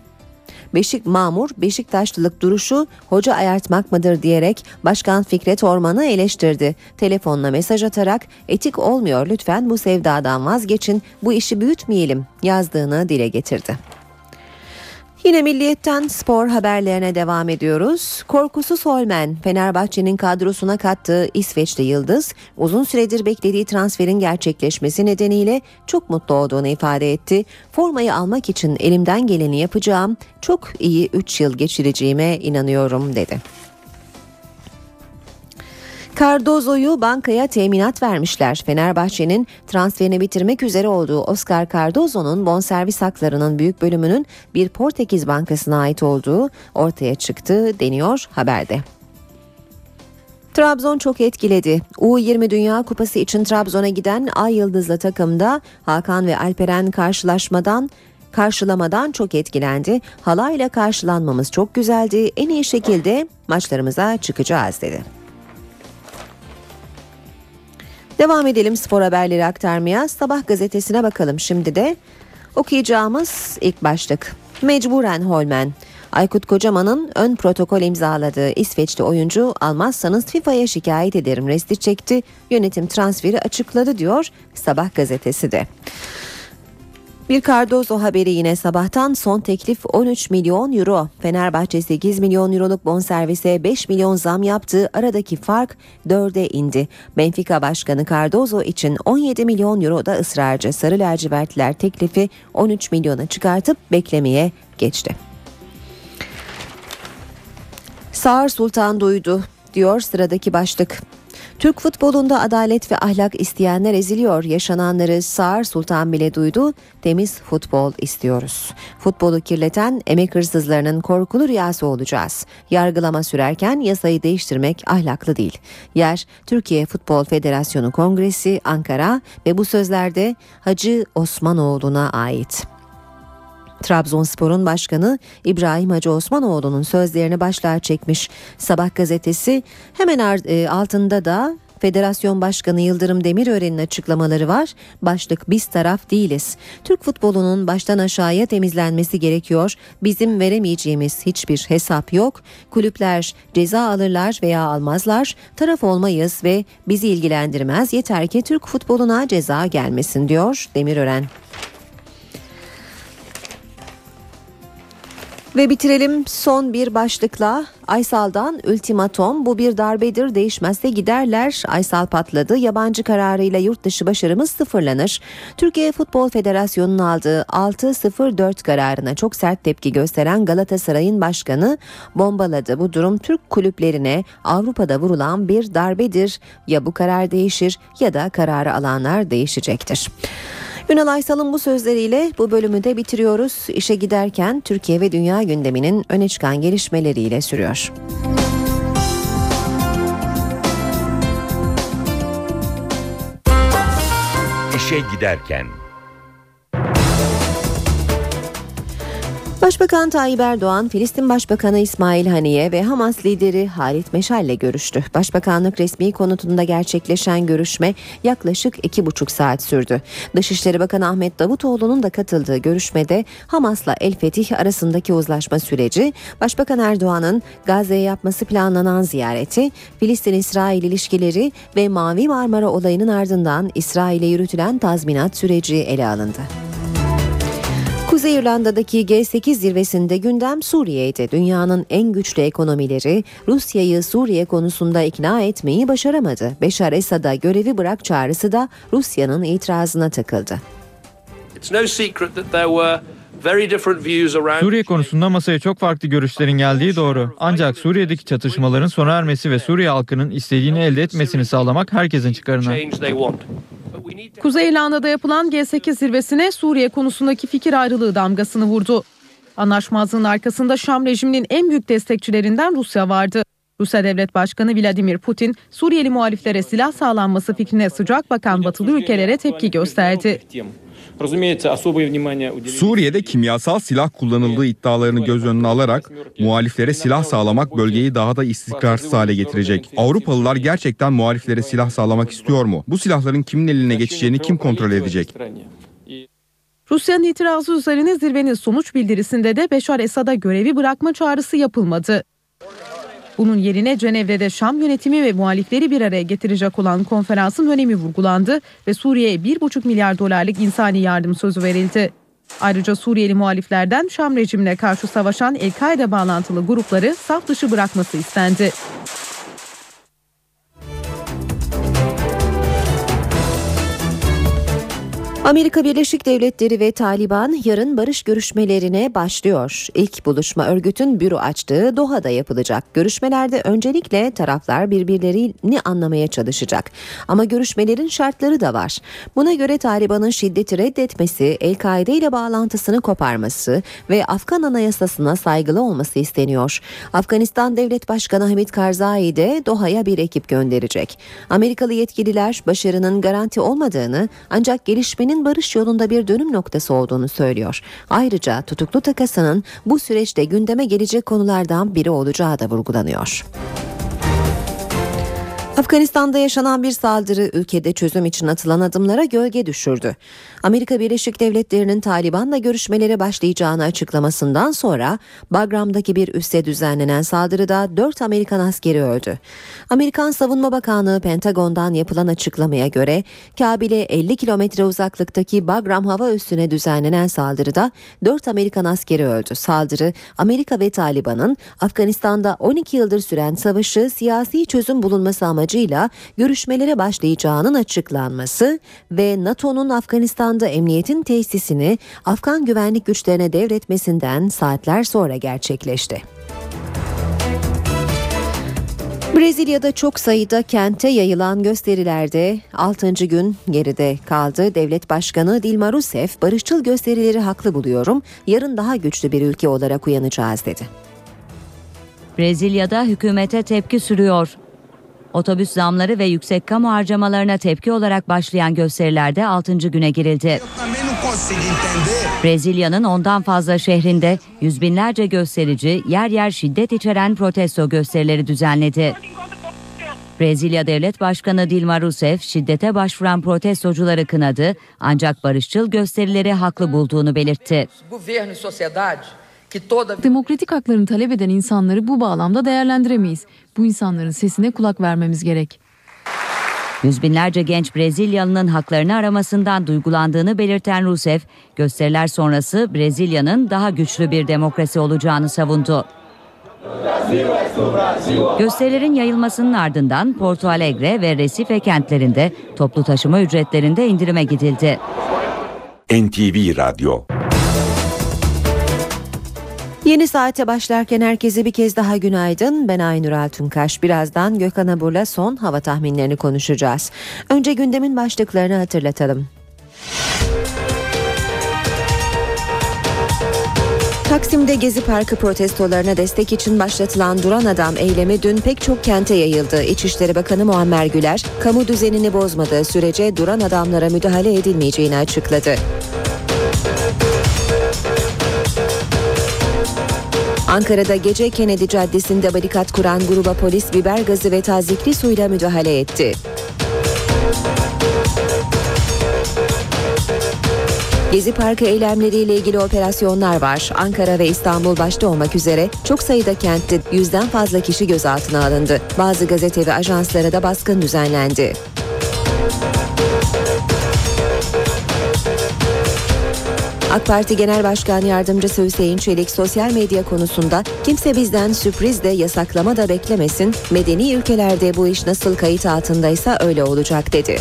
Beşik Mamur Beşiktaşlılık duruşu hoca ayartmak mıdır diyerek Başkan Fikret Orman'ı eleştirdi. Telefonla mesaj atarak etik olmuyor lütfen bu sevdadan vazgeçin bu işi büyütmeyelim yazdığını dile getirdi. Yine Milliyet'ten spor haberlerine devam ediyoruz. Korkusuz Holmen, Fenerbahçe'nin kadrosuna kattığı İsveçli Yıldız, uzun süredir beklediği transferin gerçekleşmesi nedeniyle çok mutlu olduğunu ifade etti. Formayı almak için elimden geleni yapacağım, çok iyi 3 yıl geçireceğime inanıyorum dedi. Cardozo'yu bankaya teminat vermişler. Fenerbahçe'nin transferini bitirmek üzere olduğu Oscar Cardozo'nun bonservis haklarının büyük bölümünün bir Portekiz bankasına ait olduğu ortaya çıktı deniyor haberde. Trabzon çok etkiledi. U20 Dünya Kupası için Trabzon'a giden Ay Yıldızlı takımda Hakan ve Alperen karşılaşmadan karşılamadan çok etkilendi. Halayla karşılanmamız çok güzeldi. En iyi şekilde maçlarımıza çıkacağız dedi. Devam edelim spor haberleri aktarmaya. Sabah gazetesine bakalım şimdi de. Okuyacağımız ilk başlık. Mecburen Holmen. Aykut Kocaman'ın ön protokol imzaladığı İsveçli oyuncu almazsanız FIFA'ya şikayet ederim resti çekti. Yönetim transferi açıkladı diyor Sabah gazetesi de. Bir Cardozo haberi yine sabahtan son teklif 13 milyon euro. Fenerbahçe 8 milyon euroluk bonservise 5 milyon zam yaptı. Aradaki fark 4'e indi. Benfica Başkanı Cardozo için 17 milyon euro da ısrarcı. Sarı lacivertliler teklifi 13 milyona çıkartıp beklemeye geçti. Sağır Sultan duydu diyor sıradaki başlık. Türk futbolunda adalet ve ahlak isteyenler eziliyor. Yaşananları Sağır Sultan bile duydu. Temiz futbol istiyoruz. Futbolu kirleten emek hırsızlarının korkulu rüyası olacağız. Yargılama sürerken yasayı değiştirmek ahlaklı değil. Yer Türkiye Futbol Federasyonu Kongresi Ankara ve bu sözlerde Hacı Osmanoğlu'na ait. Trabzonspor'un başkanı İbrahim Hacı Osmanoğlu'nun sözlerini başlığa çekmiş. Sabah gazetesi hemen altında da Federasyon Başkanı Yıldırım Demirören'in açıklamaları var. Başlık biz taraf değiliz. Türk futbolunun baştan aşağıya temizlenmesi gerekiyor. Bizim veremeyeceğimiz hiçbir hesap yok. Kulüpler ceza alırlar veya almazlar. Taraf olmayız ve bizi ilgilendirmez. Yeter ki Türk futboluna ceza gelmesin diyor Demirören. Ve bitirelim son bir başlıkla Aysal'dan ultimatom bu bir darbedir değişmezse giderler. Aysal patladı yabancı kararıyla yurt dışı başarımız sıfırlanır. Türkiye Futbol Federasyonu'nun aldığı 6-0-4 kararına çok sert tepki gösteren Galatasaray'ın başkanı bombaladı. Bu durum Türk kulüplerine Avrupa'da vurulan bir darbedir. Ya bu karar değişir ya da kararı alanlar değişecektir. Ünal Aysal'ın bu sözleriyle bu bölümü de bitiriyoruz. İşe giderken Türkiye ve dünya gündeminin öne çıkan gelişmeleriyle sürüyor. İşe giderken Başbakan Tayyip Erdoğan, Filistin Başbakanı İsmail Haniye ve Hamas lideri Halit Meşal ile görüştü. Başbakanlık resmi konutunda gerçekleşen görüşme yaklaşık iki buçuk saat sürdü. Dışişleri Bakanı Ahmet Davutoğlu'nun da katıldığı görüşmede Hamas'la El Fetih arasındaki uzlaşma süreci, Başbakan Erdoğan'ın Gazze'ye yapması planlanan ziyareti, Filistin-İsrail ilişkileri ve Mavi Marmara olayının ardından İsrail'e yürütülen tazminat süreci ele alındı. Kuzey İrlanda'daki G8 zirvesinde gündem Suriye'ydi. Dünyanın en güçlü ekonomileri Rusya'yı Suriye konusunda ikna etmeyi başaramadı. Beşar Esad'a görevi bırak çağrısı da Rusya'nın itirazına takıldı. Suriye konusunda masaya çok farklı görüşlerin geldiği doğru. Ancak Suriye'deki çatışmaların sona ermesi ve Suriye halkının istediğini elde etmesini sağlamak herkesin çıkarına. Kuzey İrlanda'da yapılan G8 zirvesine Suriye konusundaki fikir ayrılığı damgasını vurdu. Anlaşmazlığın arkasında Şam rejiminin en büyük destekçilerinden Rusya vardı. Rusya Devlet Başkanı Vladimir Putin, Suriyeli muhaliflere silah sağlanması fikrine sıcak bakan batılı ülkelere tepki gösterdi. Suriye'de kimyasal silah kullanıldığı iddialarını göz önüne alarak muhaliflere silah sağlamak bölgeyi daha da istikrarsız hale getirecek. Avrupalılar gerçekten muhaliflere silah sağlamak istiyor mu? Bu silahların kimin eline geçeceğini kim kontrol edecek? Rusya'nın itirazı üzerine zirvenin sonuç bildirisinde de Beşar Esad'a görevi bırakma çağrısı yapılmadı. Bunun yerine Cenevre'de Şam yönetimi ve muhalifleri bir araya getirecek olan konferansın önemi vurgulandı ve Suriye'ye 1,5 milyar dolarlık insani yardım sözü verildi. Ayrıca Suriyeli muhaliflerden Şam rejimine karşı savaşan El-Kaide bağlantılı grupları saf dışı bırakması istendi. Amerika Birleşik Devletleri ve Taliban yarın barış görüşmelerine başlıyor. İlk buluşma örgütün büro açtığı Doha'da yapılacak. Görüşmelerde öncelikle taraflar birbirlerini anlamaya çalışacak. Ama görüşmelerin şartları da var. Buna göre Taliban'ın şiddeti reddetmesi, El-Kaide ile bağlantısını koparması ve Afgan anayasasına saygılı olması isteniyor. Afganistan Devlet Başkanı Hamid Karzai de Doha'ya bir ekip gönderecek. Amerikalı yetkililer başarının garanti olmadığını ancak gelişmenin barış yolunda bir dönüm noktası olduğunu söylüyor. Ayrıca tutuklu takasının bu süreçte gündeme gelecek konulardan biri olacağı da vurgulanıyor. Afganistan'da yaşanan bir saldırı ülkede çözüm için atılan adımlara gölge düşürdü. Amerika Birleşik Devletleri'nin Taliban'la görüşmelere başlayacağını açıklamasından sonra Bagram'daki bir üsse düzenlenen saldırıda 4 Amerikan askeri öldü. Amerikan Savunma Bakanlığı Pentagon'dan yapılan açıklamaya göre Kabil'e 50 kilometre uzaklıktaki Bagram hava üssüne düzenlenen saldırıda 4 Amerikan askeri öldü. Saldırı Amerika ve Taliban'ın Afganistan'da 12 yıldır süren savaşı siyasi çözüm bulunması amacıyla görüşmelere başlayacağının açıklanması ve NATO'nun Afganistan'da emniyetin tesisini Afgan güvenlik güçlerine devretmesinden saatler sonra gerçekleşti. Brezilya'da çok sayıda kente yayılan gösterilerde 6. gün geride kaldı. Devlet Başkanı Dilma Rousseff barışçıl gösterileri haklı buluyorum. Yarın daha güçlü bir ülke olarak uyanacağız dedi. Brezilya'da hükümete tepki sürüyor. Otobüs zamları ve yüksek kamu harcamalarına tepki olarak başlayan gösterilerde 6. güne girildi. Brezilya'nın ondan fazla şehrinde yüz binlerce gösterici yer yer şiddet içeren protesto gösterileri düzenledi. Brezilya Devlet Başkanı Dilma Rousseff şiddete başvuran protestocuları kınadı ancak barışçıl gösterileri haklı bulduğunu belirtti. Demokratik haklarını talep eden insanları bu bağlamda değerlendiremeyiz. Bu insanların sesine kulak vermemiz gerek. Yüz binlerce genç Brezilyalı'nın haklarını aramasından duygulandığını belirten Rousseff, gösteriler sonrası Brezilya'nın daha güçlü bir demokrasi olacağını savundu. Gösterilerin yayılmasının ardından Porto Alegre ve Recife kentlerinde toplu taşıma ücretlerinde indirime gidildi. NTV Radyo Yeni saate başlarken herkese bir kez daha günaydın. Ben Aynur Altunkaş. Birazdan Gökhan Abur'la son hava tahminlerini konuşacağız. Önce gündemin başlıklarını hatırlatalım. Taksim'de Gezi Parkı protestolarına destek için başlatılan Duran Adam eylemi dün pek çok kente yayıldı. İçişleri Bakanı Muammer Güler, kamu düzenini bozmadığı sürece duran adamlara müdahale edilmeyeceğini açıkladı. Ankara'da gece Kennedy Caddesi'nde barikat kuran gruba polis biber gazı ve tazikli suyla müdahale etti. Gezi Parkı eylemleriyle ilgili operasyonlar var. Ankara ve İstanbul başta olmak üzere çok sayıda kentte yüzden fazla kişi gözaltına alındı. Bazı gazete ve ajanslara da baskın düzenlendi. AK Parti Genel Başkan Yardımcısı Hüseyin Çelik sosyal medya konusunda kimse bizden sürpriz de yasaklama da beklemesin. Medeni ülkelerde bu iş nasıl kayıt altındaysa öyle olacak dedi.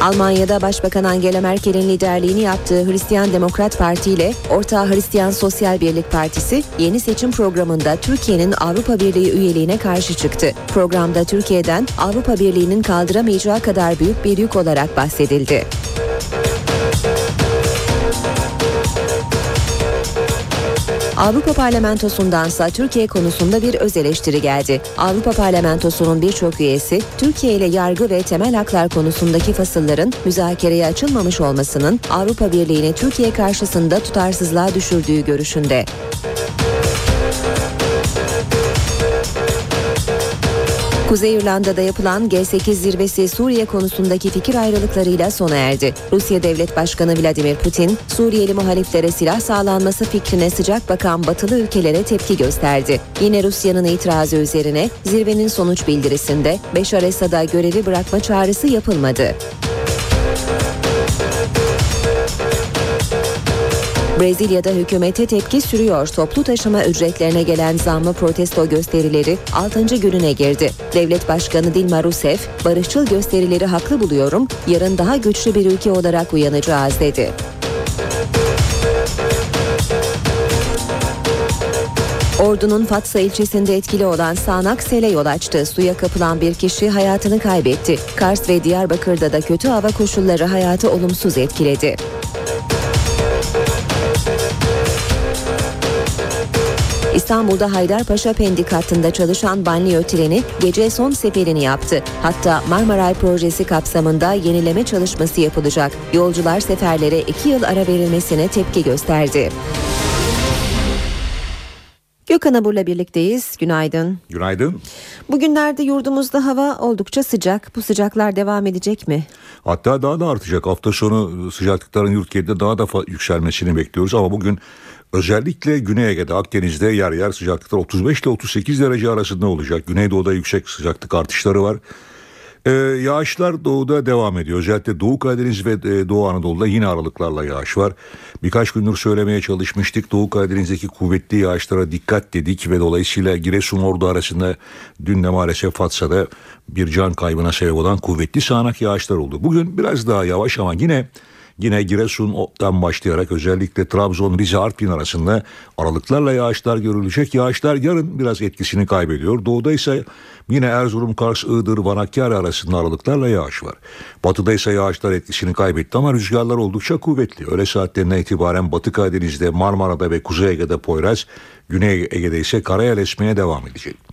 Almanya'da Başbakan Angela Merkel'in liderliğini yaptığı Hristiyan Demokrat Parti ile Orta Hristiyan Sosyal Birlik Partisi yeni seçim programında Türkiye'nin Avrupa Birliği üyeliğine karşı çıktı. Programda Türkiye'den Avrupa Birliği'nin kaldıramayacağı kadar büyük bir yük olarak bahsedildi. Avrupa Parlamentosundansa Türkiye konusunda bir öz eleştiri geldi. Avrupa Parlamentosu'nun birçok üyesi Türkiye ile yargı ve temel haklar konusundaki fasılların müzakereye açılmamış olmasının Avrupa Birliği'ni Türkiye karşısında tutarsızlığa düşürdüğü görüşünde. Kuzey İrlanda'da yapılan G8 zirvesi Suriye konusundaki fikir ayrılıklarıyla sona erdi. Rusya Devlet Başkanı Vladimir Putin, Suriyeli muhaliflere silah sağlanması fikrine sıcak bakan batılı ülkelere tepki gösterdi. Yine Rusya'nın itirazı üzerine zirvenin sonuç bildirisinde Beşar Esad'a görevi bırakma çağrısı yapılmadı. Brezilya'da hükümete tepki sürüyor. Toplu taşıma ücretlerine gelen zamlı protesto gösterileri 6. gününe girdi. Devlet Başkanı Dilma Rousseff, barışçıl gösterileri haklı buluyorum, yarın daha güçlü bir ülke olarak uyanacağız dedi. Ordu'nun Fatsa ilçesinde etkili olan sağanak sele yol açtı. Suya kapılan bir kişi hayatını kaybetti. Kars ve Diyarbakır'da da kötü hava koşulları hayatı olumsuz etkiledi. İstanbul'da Haydarpaşa Pendik hattında çalışan banliyö treni gece son seferini yaptı. Hatta Marmaray projesi kapsamında yenileme çalışması yapılacak. Yolcular seferlere iki yıl ara verilmesine tepki gösterdi. Gökhan Abur'la birlikteyiz. Günaydın. Günaydın. Bugünlerde yurdumuzda hava oldukça sıcak. Bu sıcaklar devam edecek mi? Hatta daha da artacak. Hafta sonu sıcaklıkların yurt daha da yükselmesini bekliyoruz. Ama bugün özellikle Güney Ege'de, Akdeniz'de yer yer sıcaklıklar 35 ile 38 derece arasında olacak. Güneydoğu'da yüksek sıcaklık artışları var. Ee, yağışlar doğuda devam ediyor. Özellikle Doğu Karadeniz ve e, Doğu Anadolu'da yine aralıklarla yağış var. Birkaç gündür söylemeye çalışmıştık. Doğu Karadeniz'deki kuvvetli yağışlara dikkat dedik ve dolayısıyla Giresun Ordu arasında dün de maalesef Fatsa'da bir can kaybına sebep olan kuvvetli sağanak yağışlar oldu. Bugün biraz daha yavaş ama yine Yine Giresun'dan başlayarak özellikle Trabzon, Rize, Artvin arasında aralıklarla yağışlar görülecek. Yağışlar yarın biraz etkisini kaybediyor. Doğuda ise yine Erzurum, Kars, Iğdır, Van arasında aralıklarla yağış var. Batıda ise yağışlar etkisini kaybetti ama rüzgarlar oldukça kuvvetli. Öğle saatlerine itibaren Batı Karadeniz'de, Marmara'da ve Kuzey Ege'de Poyraz, Güney Ege'de ise karayel esmeye devam edecek.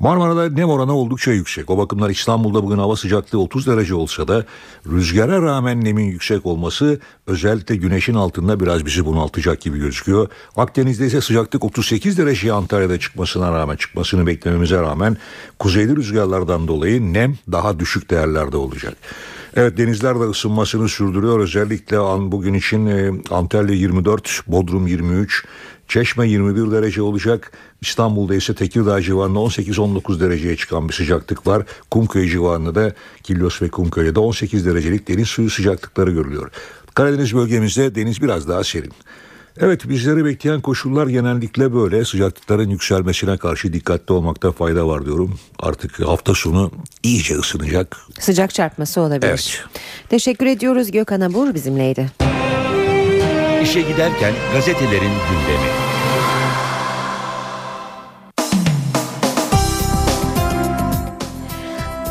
Marmara'da nem oranı oldukça yüksek. O bakımdan İstanbul'da bugün hava sıcaklığı 30 derece olsa da rüzgara rağmen nemin yüksek olması özellikle güneşin altında biraz bizi bunaltacak gibi gözüküyor. Akdeniz'de ise sıcaklık 38 dereceye Antalya'da çıkmasına rağmen çıkmasını beklememize rağmen kuzeyli rüzgarlardan dolayı nem daha düşük değerlerde olacak. Evet denizler de ısınmasını sürdürüyor. Özellikle an bugün için e, Antalya 24, Bodrum 23, Çeşme 21 derece olacak. İstanbul'da ise Tekirdağ civarında 18-19 dereceye çıkan bir sıcaklık var. Kumköy civarında da Kilyos ve Kumköy'de 18 derecelik deniz suyu sıcaklıkları görülüyor. Karadeniz bölgemizde deniz biraz daha serin. Evet bizleri bekleyen koşullar genellikle böyle sıcaklıkların yükselmesine karşı dikkatli olmakta fayda var diyorum. Artık hafta sonu iyice ısınacak. Sıcak çarpması olabilir. Evet. Teşekkür ediyoruz Gökhan Abur bizimleydi. İşe giderken gazetelerin gündemi.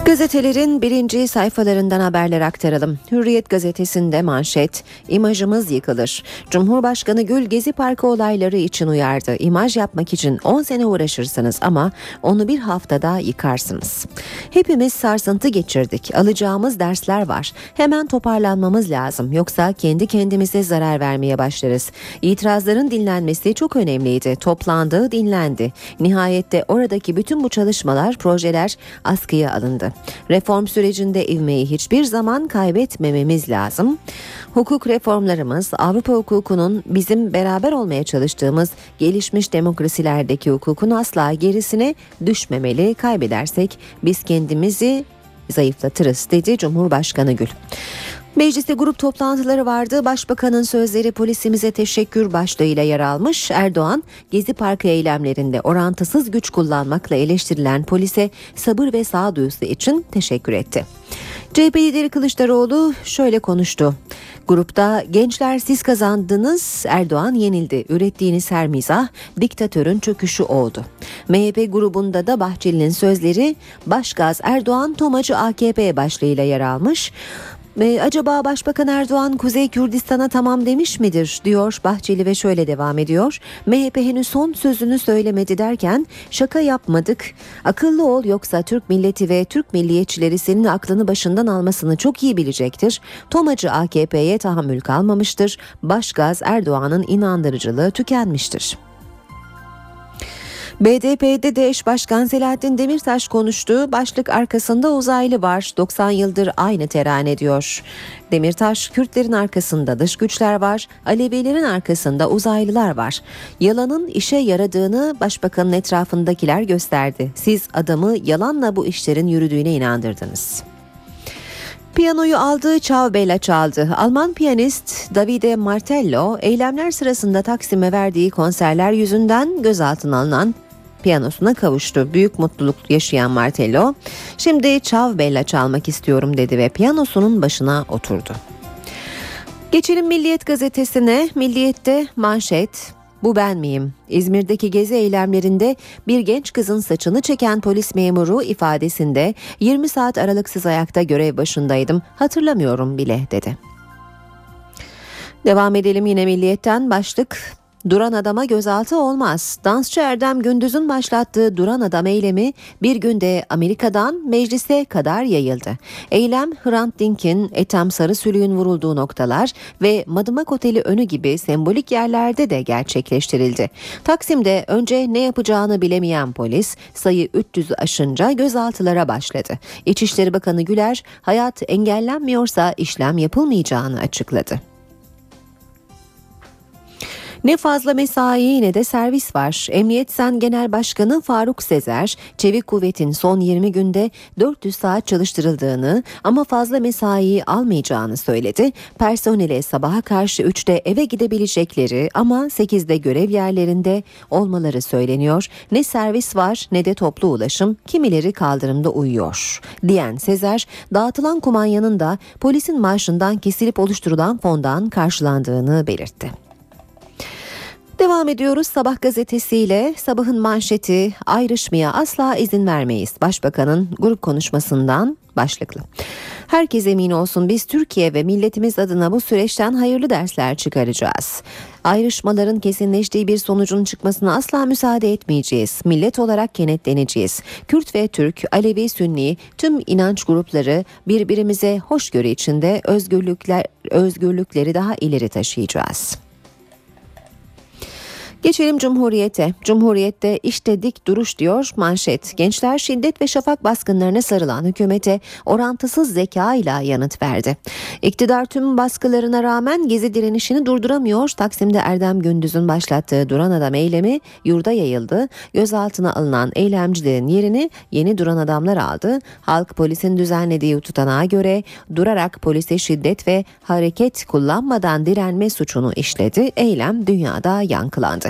Gazetelerin birinci sayfalarından haberler aktaralım. Hürriyet gazetesinde manşet, imajımız yıkılır. Cumhurbaşkanı Gül Gezi Parkı olayları için uyardı. İmaj yapmak için 10 sene uğraşırsınız ama onu bir haftada yıkarsınız. Hepimiz sarsıntı geçirdik. Alacağımız dersler var. Hemen toparlanmamız lazım. Yoksa kendi kendimize zarar vermeye başlarız. İtirazların dinlenmesi çok önemliydi. Toplandı, dinlendi. Nihayette oradaki bütün bu çalışmalar, projeler askıya alındı. Reform sürecinde ivmeyi hiçbir zaman kaybetmememiz lazım. Hukuk reformlarımız Avrupa hukukunun bizim beraber olmaya çalıştığımız gelişmiş demokrasilerdeki hukukun asla gerisine düşmemeli. Kaybedersek biz kendimizi zayıflatırız dedi Cumhurbaşkanı Gül. Mecliste grup toplantıları vardı. Başbakanın sözleri polisimize teşekkür başlığıyla yer almış. Erdoğan, Gezi Parkı eylemlerinde orantısız güç kullanmakla eleştirilen polise sabır ve sağduyusu için teşekkür etti. CHP lideri Kılıçdaroğlu şöyle konuştu. Grupta gençler siz kazandınız, Erdoğan yenildi. Ürettiğiniz her mizah diktatörün çöküşü oldu. MHP grubunda da Bahçeli'nin sözleri Başgaz Erdoğan Tomacı AKP başlığıyla yer almış. E, acaba Başbakan Erdoğan Kuzey Kürdistan'a tamam demiş midir diyor Bahçeli ve şöyle devam ediyor. MHP henüz son sözünü söylemedi derken şaka yapmadık. Akıllı ol yoksa Türk milleti ve Türk milliyetçileri senin aklını başından almasını çok iyi bilecektir. Tomacı AKP'ye tahammül kalmamıştır. Başgaz Erdoğan'ın inandırıcılığı tükenmiştir. BDP'de de eş başkan Selahattin Demirtaş konuştu. Başlık arkasında uzaylı var. 90 yıldır aynı terane diyor. Demirtaş, Kürtlerin arkasında dış güçler var, Alevilerin arkasında uzaylılar var. Yalanın işe yaradığını başbakanın etrafındakiler gösterdi. Siz adamı yalanla bu işlerin yürüdüğüne inandırdınız. Piyanoyu aldığı Ciao Bella çaldı. Alman piyanist Davide Martello eylemler sırasında Taksim'e verdiği konserler yüzünden gözaltına alınan piyanosuna kavuştu. Büyük mutluluk yaşayan Martello, şimdi Ciao Bella çalmak istiyorum dedi ve piyanosunun başına oturdu. Geçelim Milliyet gazetesine. Milliyet'te manşet bu ben miyim? İzmir'deki gezi eylemlerinde bir genç kızın saçını çeken polis memuru ifadesinde 20 saat aralıksız ayakta görev başındaydım. Hatırlamıyorum bile dedi. Devam edelim yine Milliyet'ten başlık Duran adama gözaltı olmaz. Dansçı Erdem Gündüz'ün başlattığı Duran Adam eylemi bir günde Amerika'dan meclise kadar yayıldı. Eylem Hrant Dink'in Ethem Sarısülüğün vurulduğu noktalar ve Madımak Oteli önü gibi sembolik yerlerde de gerçekleştirildi. Taksim'de önce ne yapacağını bilemeyen polis sayı 300'ü aşınca gözaltılara başladı. İçişleri Bakanı Güler hayat engellenmiyorsa işlem yapılmayacağını açıkladı. Ne fazla mesai ne de servis var. Emniyet Sen Genel Başkanı Faruk Sezer, Çevik Kuvvet'in son 20 günde 400 saat çalıştırıldığını ama fazla mesai almayacağını söyledi. Personele sabaha karşı 3'te eve gidebilecekleri ama 8'de görev yerlerinde olmaları söyleniyor. Ne servis var ne de toplu ulaşım, kimileri kaldırımda uyuyor. Diyen Sezer, dağıtılan kumanyanın da polisin maaşından kesilip oluşturulan fondan karşılandığını belirtti. Devam ediyoruz Sabah gazetesiyle. Sabahın manşeti ayrışmaya asla izin vermeyiz. Başbakanın grup konuşmasından başlıklı. Herkes emin olsun biz Türkiye ve milletimiz adına bu süreçten hayırlı dersler çıkaracağız. Ayrışmaların kesinleştiği bir sonucun çıkmasına asla müsaade etmeyeceğiz. Millet olarak kenetleneceğiz. Kürt ve Türk, Alevi, Sünni tüm inanç grupları birbirimize hoşgörü içinde özgürlükler özgürlükleri daha ileri taşıyacağız. Geçelim Cumhuriyet'e. Cumhuriyet'te işte dik duruş diyor manşet. Gençler şiddet ve şafak baskınlarına sarılan hükümete orantısız zeka ile yanıt verdi. İktidar tüm baskılarına rağmen gezi direnişini durduramıyor. Taksim'de Erdem Gündüz'ün başlattığı Duran Adam eylemi yurda yayıldı. Gözaltına alınan eylemcilerin yerini yeni Duran Adamlar aldı. Halk polisin düzenlediği tutanağa göre durarak polise şiddet ve hareket kullanmadan direnme suçunu işledi. Eylem dünyada yankılandı.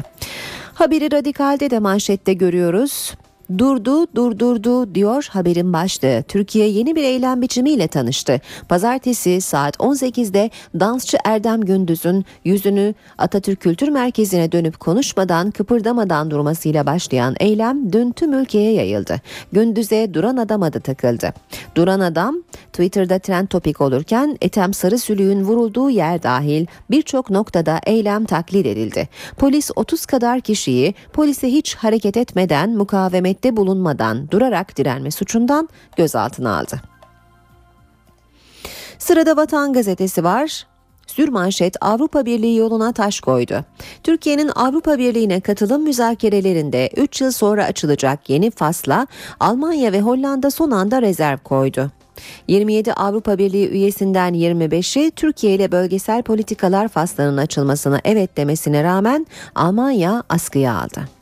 Haberi radikalde de manşette görüyoruz. Durdu, durdurdu diyor haberin başlığı. Türkiye yeni bir eylem biçimiyle tanıştı. Pazartesi saat 18'de dansçı Erdem Gündüz'ün yüzünü Atatürk Kültür Merkezi'ne dönüp konuşmadan, kıpırdamadan durmasıyla başlayan eylem dün tüm ülkeye yayıldı. Gündüz'e duran adam adı takıldı. Duran adam Twitter'da trend topik olurken Ethem Sarısülüğün vurulduğu yer dahil birçok noktada eylem taklit edildi. Polis 30 kadar kişiyi polise hiç hareket etmeden mukavemet mukavemette bulunmadan durarak direnme suçundan gözaltına aldı. Sırada Vatan Gazetesi var. Sürmanşet Avrupa Birliği yoluna taş koydu. Türkiye'nin Avrupa Birliği'ne katılım müzakerelerinde 3 yıl sonra açılacak yeni fasla Almanya ve Hollanda son anda rezerv koydu. 27 Avrupa Birliği üyesinden 25'i Türkiye ile bölgesel politikalar faslarının açılmasına evet demesine rağmen Almanya askıya aldı.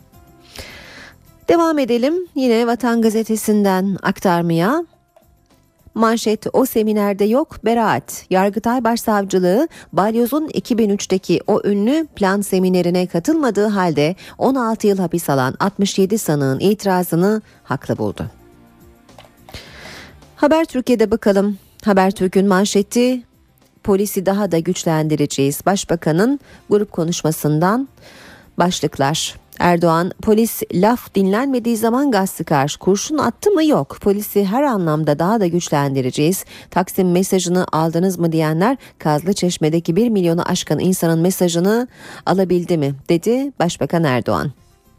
Devam edelim yine Vatan Gazetesi'nden aktarmaya. Manşet o seminerde yok beraat. Yargıtay Başsavcılığı Balyoz'un 2003'teki o ünlü plan seminerine katılmadığı halde 16 yıl hapis alan 67 sanığın itirazını haklı buldu. Haber Türkiye'de bakalım. Habertürk'ün manşeti polisi daha da güçlendireceğiz. Başbakanın grup konuşmasından başlıklar. Erdoğan polis laf dinlenmediği zaman gaz sıkar. Kurşun attı mı yok. Polisi her anlamda daha da güçlendireceğiz. Taksim mesajını aldınız mı diyenler Kazlı Çeşme'deki 1 milyonu aşkın insanın mesajını alabildi mi dedi Başbakan Erdoğan.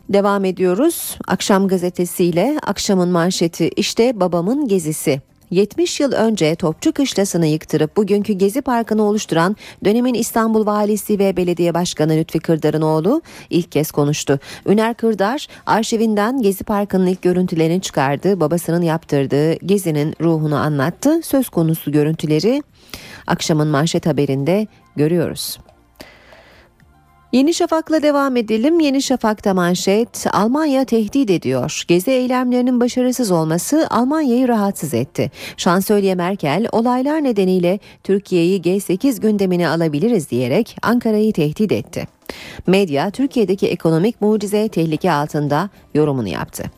Devam ediyoruz. Akşam gazetesiyle akşamın manşeti işte babamın gezisi. 70 yıl önce Topçu Kışlası'nı yıktırıp bugünkü Gezi Parkı'nı oluşturan dönemin İstanbul Valisi ve Belediye Başkanı Lütfi Kırdar'ın oğlu ilk kez konuştu. Üner Kırdar arşivinden Gezi Parkı'nın ilk görüntülerini çıkardı. Babasının yaptırdığı Gezi'nin ruhunu anlattı. Söz konusu görüntüleri akşamın manşet haberinde görüyoruz. Yeni Şafak'la devam edelim. Yeni Şafak'ta manşet Almanya tehdit ediyor. Gezi eylemlerinin başarısız olması Almanya'yı rahatsız etti. Şansölye Merkel olaylar nedeniyle Türkiye'yi G8 gündemine alabiliriz diyerek Ankara'yı tehdit etti. Medya Türkiye'deki ekonomik mucize tehlike altında yorumunu yaptı.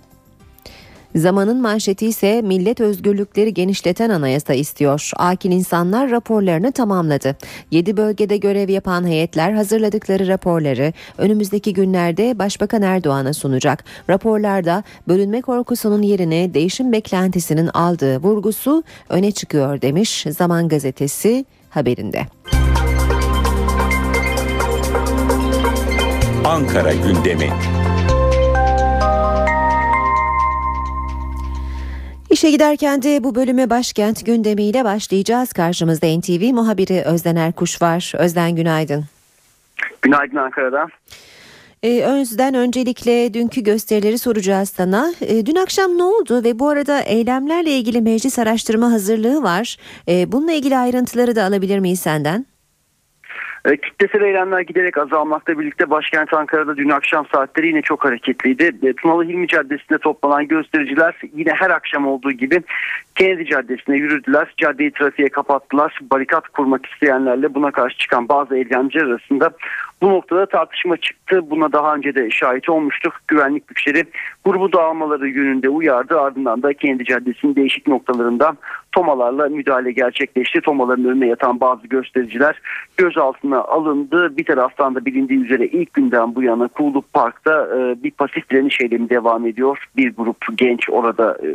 Zamanın manşeti ise millet özgürlükleri genişleten anayasa istiyor. Akil insanlar raporlarını tamamladı. 7 bölgede görev yapan heyetler hazırladıkları raporları önümüzdeki günlerde Başbakan Erdoğan'a sunacak. Raporlarda bölünme korkusunun yerini değişim beklentisinin aldığı vurgusu öne çıkıyor demiş Zaman gazetesi haberinde. Ankara gündemi. İşe giderken de bu bölüme başkent gündemiyle başlayacağız. Karşımızda NTV muhabiri Özden Erkuş var. Özden günaydın. Günaydın Ankara'dan. Ee, Özden öncelikle dünkü gösterileri soracağız sana. Ee, dün akşam ne oldu ve bu arada eylemlerle ilgili meclis araştırma hazırlığı var. Ee, bununla ilgili ayrıntıları da alabilir miyiz senden? E, kitlesel eylemler giderek azalmakla birlikte başkent Ankara'da dün akşam saatleri yine çok hareketliydi. E, Tunalı Hilmi Caddesi'nde toplanan göstericiler yine her akşam olduğu gibi Kennedy Caddesi'ne yürüdüler. Caddeyi trafiğe kapattılar. Barikat kurmak isteyenlerle buna karşı çıkan bazı eylemciler arasında bu noktada tartışma çıktı. Buna daha önce de şahit olmuştuk. Güvenlik güçleri grubu dağılmaları yönünde uyardı. Ardından da Kennedy Caddesi'nin değişik noktalarında tomalarla müdahale gerçekleşti. Tomaların önüne yatan bazı göstericiler gözaltına alındı. Bir taraftan da bilindiği üzere ilk günden bu yana Kuğuluk Park'ta e, bir pasif direniş eylemi devam ediyor. Bir grup genç orada e,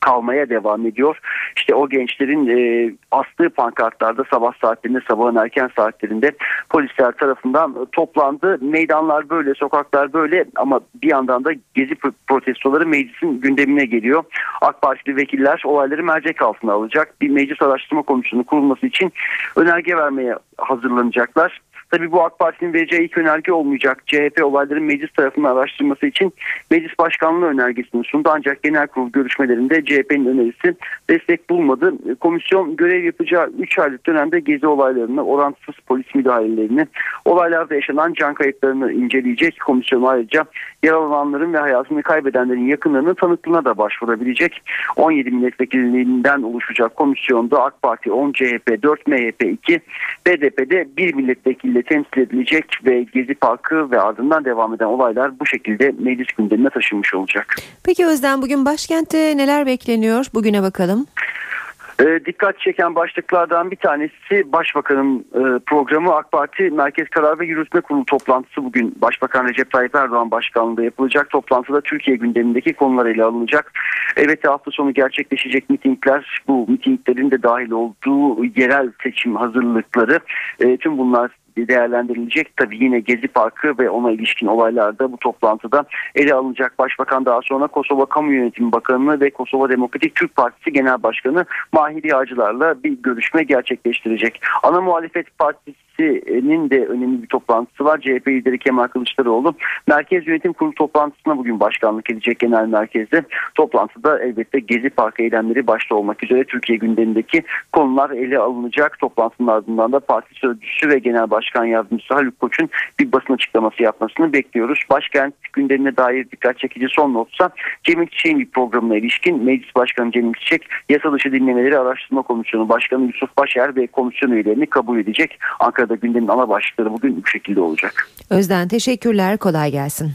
kalmaya devam ediyor. İşte o gençlerin e, astığı pankartlarda sabah saatlerinde sabahın erken saatlerinde polisler tarafından toplandı. Meydanlar böyle, sokaklar böyle ama bir yandan da gezi protestoları meclisin gündemine geliyor. AK Partili vekiller olayları mercek altına alacak. Bir meclis araştırma komisyonu kurulması için önerge vermeye hazırlanacaklar. Tabii bu AK Parti'nin vereceği ilk önerge olmayacak. CHP olayların meclis tarafından araştırması için meclis başkanlığı önergesini sundu. Ancak genel kurul görüşmelerinde CHP'nin önerisi destek bulmadı. Komisyon görev yapacağı 3 aylık dönemde gezi olaylarını, orantısız polis müdahalelerini, olaylarda yaşanan can kayıplarını inceleyecek. Komisyon ayrıca yaralananların ve hayatını kaybedenlerin yakınlarının tanıklığına da başvurabilecek. 17 milletvekilinden oluşacak komisyonda AK Parti 10, CHP 4, MHP 2, BDP'de 1 milletvekili temsil edilecek ve Gezi Parkı ve ardından devam eden olaylar bu şekilde meclis gündemine taşınmış olacak. Peki Özden bugün başkentte neler bekleniyor? Bugüne bakalım. E, dikkat çeken başlıklardan bir tanesi Başbakanın e, programı AK Parti Merkez Karar ve Yürütme Kurulu toplantısı bugün Başbakan Recep Tayyip Erdoğan başkanlığında yapılacak. Toplantıda Türkiye gündemindeki konular ele alınacak. Evet hafta sonu gerçekleşecek mitingler bu mitinglerin de dahil olduğu yerel seçim hazırlıkları e, tüm bunlar değerlendirilecek. Tabii yine Gezi Parkı ve ona ilişkin olaylarda bu toplantıda ele alınacak. Başbakan daha sonra Kosova Kamu Yönetimi Bakanı ve Kosova Demokratik Türk Partisi Genel Başkanı Mahir Yağcılar'la bir görüşme gerçekleştirecek. Ana muhalefet partisi Partisi'nin de önemli bir toplantısı var. CHP lideri Kemal Kılıçdaroğlu Merkez Yönetim Kurulu toplantısına bugün başkanlık edecek genel merkezde. Toplantıda elbette Gezi Parkı eylemleri başta olmak üzere Türkiye gündemindeki konular ele alınacak. Toplantının ardından da parti sözcüsü ve genel başkan yardımcısı Haluk Koç'un bir basın açıklaması yapmasını bekliyoruz. Başkent gündemine dair dikkat çekici son notsa Cemil Çiçek'in bir programına ilişkin Meclis Başkanı Cemil Çiçek yasa dışı dinlemeleri araştırma komisyonu başkanı Yusuf Başer ve komisyon üyelerini kabul edecek. Ankara Ankara'da gündemin ana başlıkları bugün bu şekilde olacak. Özden teşekkürler kolay gelsin.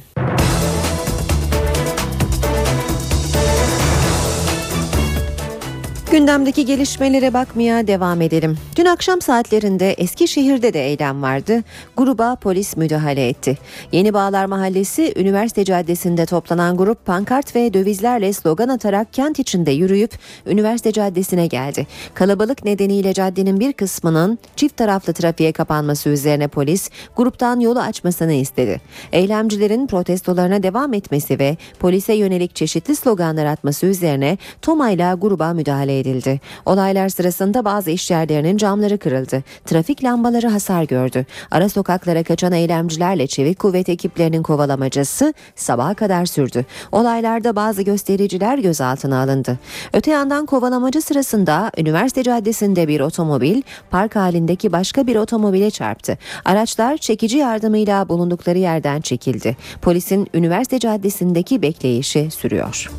Gündemdeki gelişmelere bakmaya devam edelim. Dün akşam saatlerinde Eskişehir'de de eylem vardı. Gruba polis müdahale etti. Yeni Bağlar Mahallesi Üniversite Caddesi'nde toplanan grup pankart ve dövizlerle slogan atarak kent içinde yürüyüp Üniversite Caddesi'ne geldi. Kalabalık nedeniyle caddenin bir kısmının çift taraflı trafiğe kapanması üzerine polis gruptan yolu açmasını istedi. Eylemcilerin protestolarına devam etmesi ve polise yönelik çeşitli sloganlar atması üzerine Toma ile gruba müdahale edildi. Olaylar sırasında bazı işyerlerinin camları kırıldı. Trafik lambaları hasar gördü. Ara sokaklara kaçan eylemcilerle çevik kuvvet ekiplerinin kovalamacası sabaha kadar sürdü. Olaylarda bazı göstericiler gözaltına alındı. Öte yandan kovalamacı sırasında üniversite caddesinde bir otomobil park halindeki başka bir otomobile çarptı. Araçlar çekici yardımıyla bulundukları yerden çekildi. Polisin üniversite caddesindeki bekleyişi sürüyor.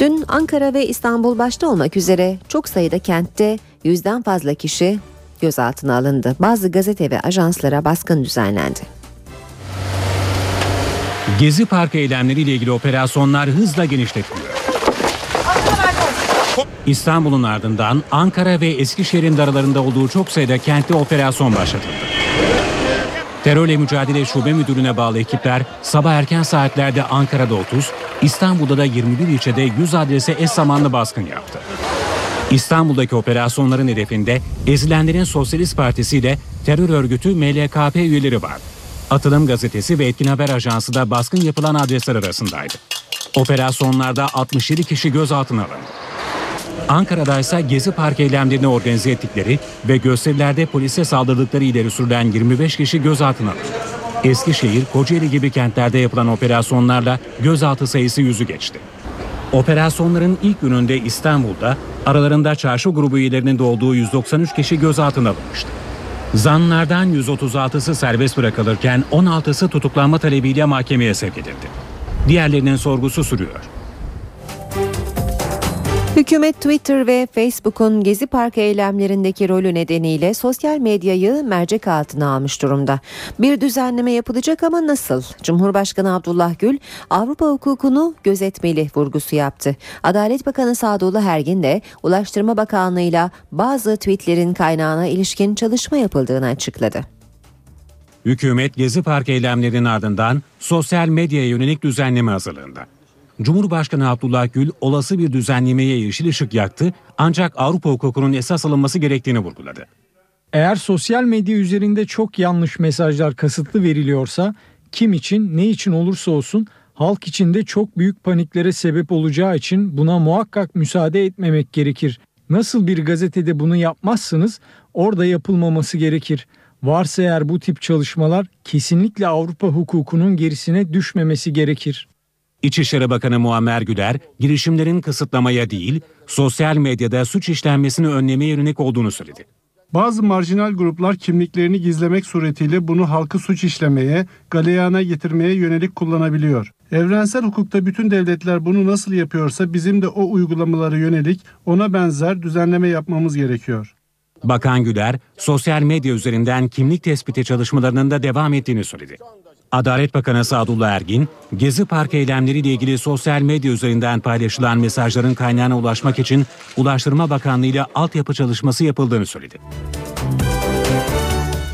Dün Ankara ve İstanbul başta olmak üzere çok sayıda kentte yüzden fazla kişi gözaltına alındı. Bazı gazete ve ajanslara baskın düzenlendi. Gezi Parkı eylemleriyle ilgili operasyonlar hızla genişletiliyor. İstanbul'un ardından Ankara ve Eskişehir'in aralarında olduğu çok sayıda kentte operasyon başlatıldı. Terörle Mücadele Şube Müdürlüğü'ne bağlı ekipler sabah erken saatlerde Ankara'da 30, İstanbul'da da 21 ilçede 100 adrese eş zamanlı baskın yaptı. İstanbul'daki operasyonların hedefinde ezilenlerin Sosyalist Partisi ile terör örgütü MLKP üyeleri var. Atılım Gazetesi ve Etkin Haber Ajansı da baskın yapılan adresler arasındaydı. Operasyonlarda 67 kişi gözaltına alındı. Ankara'da ise Gezi Park eylemlerini organize ettikleri ve gösterilerde polise saldırdıkları ileri sürülen 25 kişi gözaltına alındı. Eskişehir, Kocaeli gibi kentlerde yapılan operasyonlarla gözaltı sayısı yüzü geçti. Operasyonların ilk gününde İstanbul'da aralarında çarşı grubu üyelerinin de olduğu 193 kişi gözaltına alınmıştı. Zanlılardan 136'sı serbest bırakılırken 16'sı tutuklanma talebiyle mahkemeye sevk edildi. Diğerlerinin sorgusu sürüyor. Hükümet Twitter ve Facebook'un Gezi Parkı eylemlerindeki rolü nedeniyle sosyal medyayı mercek altına almış durumda. Bir düzenleme yapılacak ama nasıl? Cumhurbaşkanı Abdullah Gül Avrupa hukukunu gözetmeli vurgusu yaptı. Adalet Bakanı Sadullah Ergin de Ulaştırma Bakanlığı'yla bazı tweetlerin kaynağına ilişkin çalışma yapıldığını açıkladı. Hükümet Gezi Park eylemlerinin ardından sosyal medyaya yönelik düzenleme hazırlığında. Cumhurbaşkanı Abdullah Gül olası bir düzenlemeye yeşil ışık yaktı ancak Avrupa hukukunun esas alınması gerektiğini vurguladı. Eğer sosyal medya üzerinde çok yanlış mesajlar kasıtlı veriliyorsa kim için ne için olursa olsun halk içinde çok büyük paniklere sebep olacağı için buna muhakkak müsaade etmemek gerekir. Nasıl bir gazetede bunu yapmazsınız orada yapılmaması gerekir. Varsa eğer bu tip çalışmalar kesinlikle Avrupa hukukunun gerisine düşmemesi gerekir. İçişleri Bakanı Muammer Güler, girişimlerin kısıtlamaya değil, sosyal medyada suç işlenmesini önlemeye yönelik olduğunu söyledi. Bazı marjinal gruplar kimliklerini gizlemek suretiyle bunu halkı suç işlemeye, galeyana getirmeye yönelik kullanabiliyor. Evrensel hukukta bütün devletler bunu nasıl yapıyorsa bizim de o uygulamalara yönelik ona benzer düzenleme yapmamız gerekiyor. Bakan Güler, sosyal medya üzerinden kimlik tespiti çalışmalarının da devam ettiğini söyledi. Adalet Bakanı Sadullah Ergin, Gezi Park eylemleriyle ilgili sosyal medya üzerinden paylaşılan mesajların kaynağına ulaşmak için Ulaştırma Bakanlığı ile altyapı çalışması yapıldığını söyledi.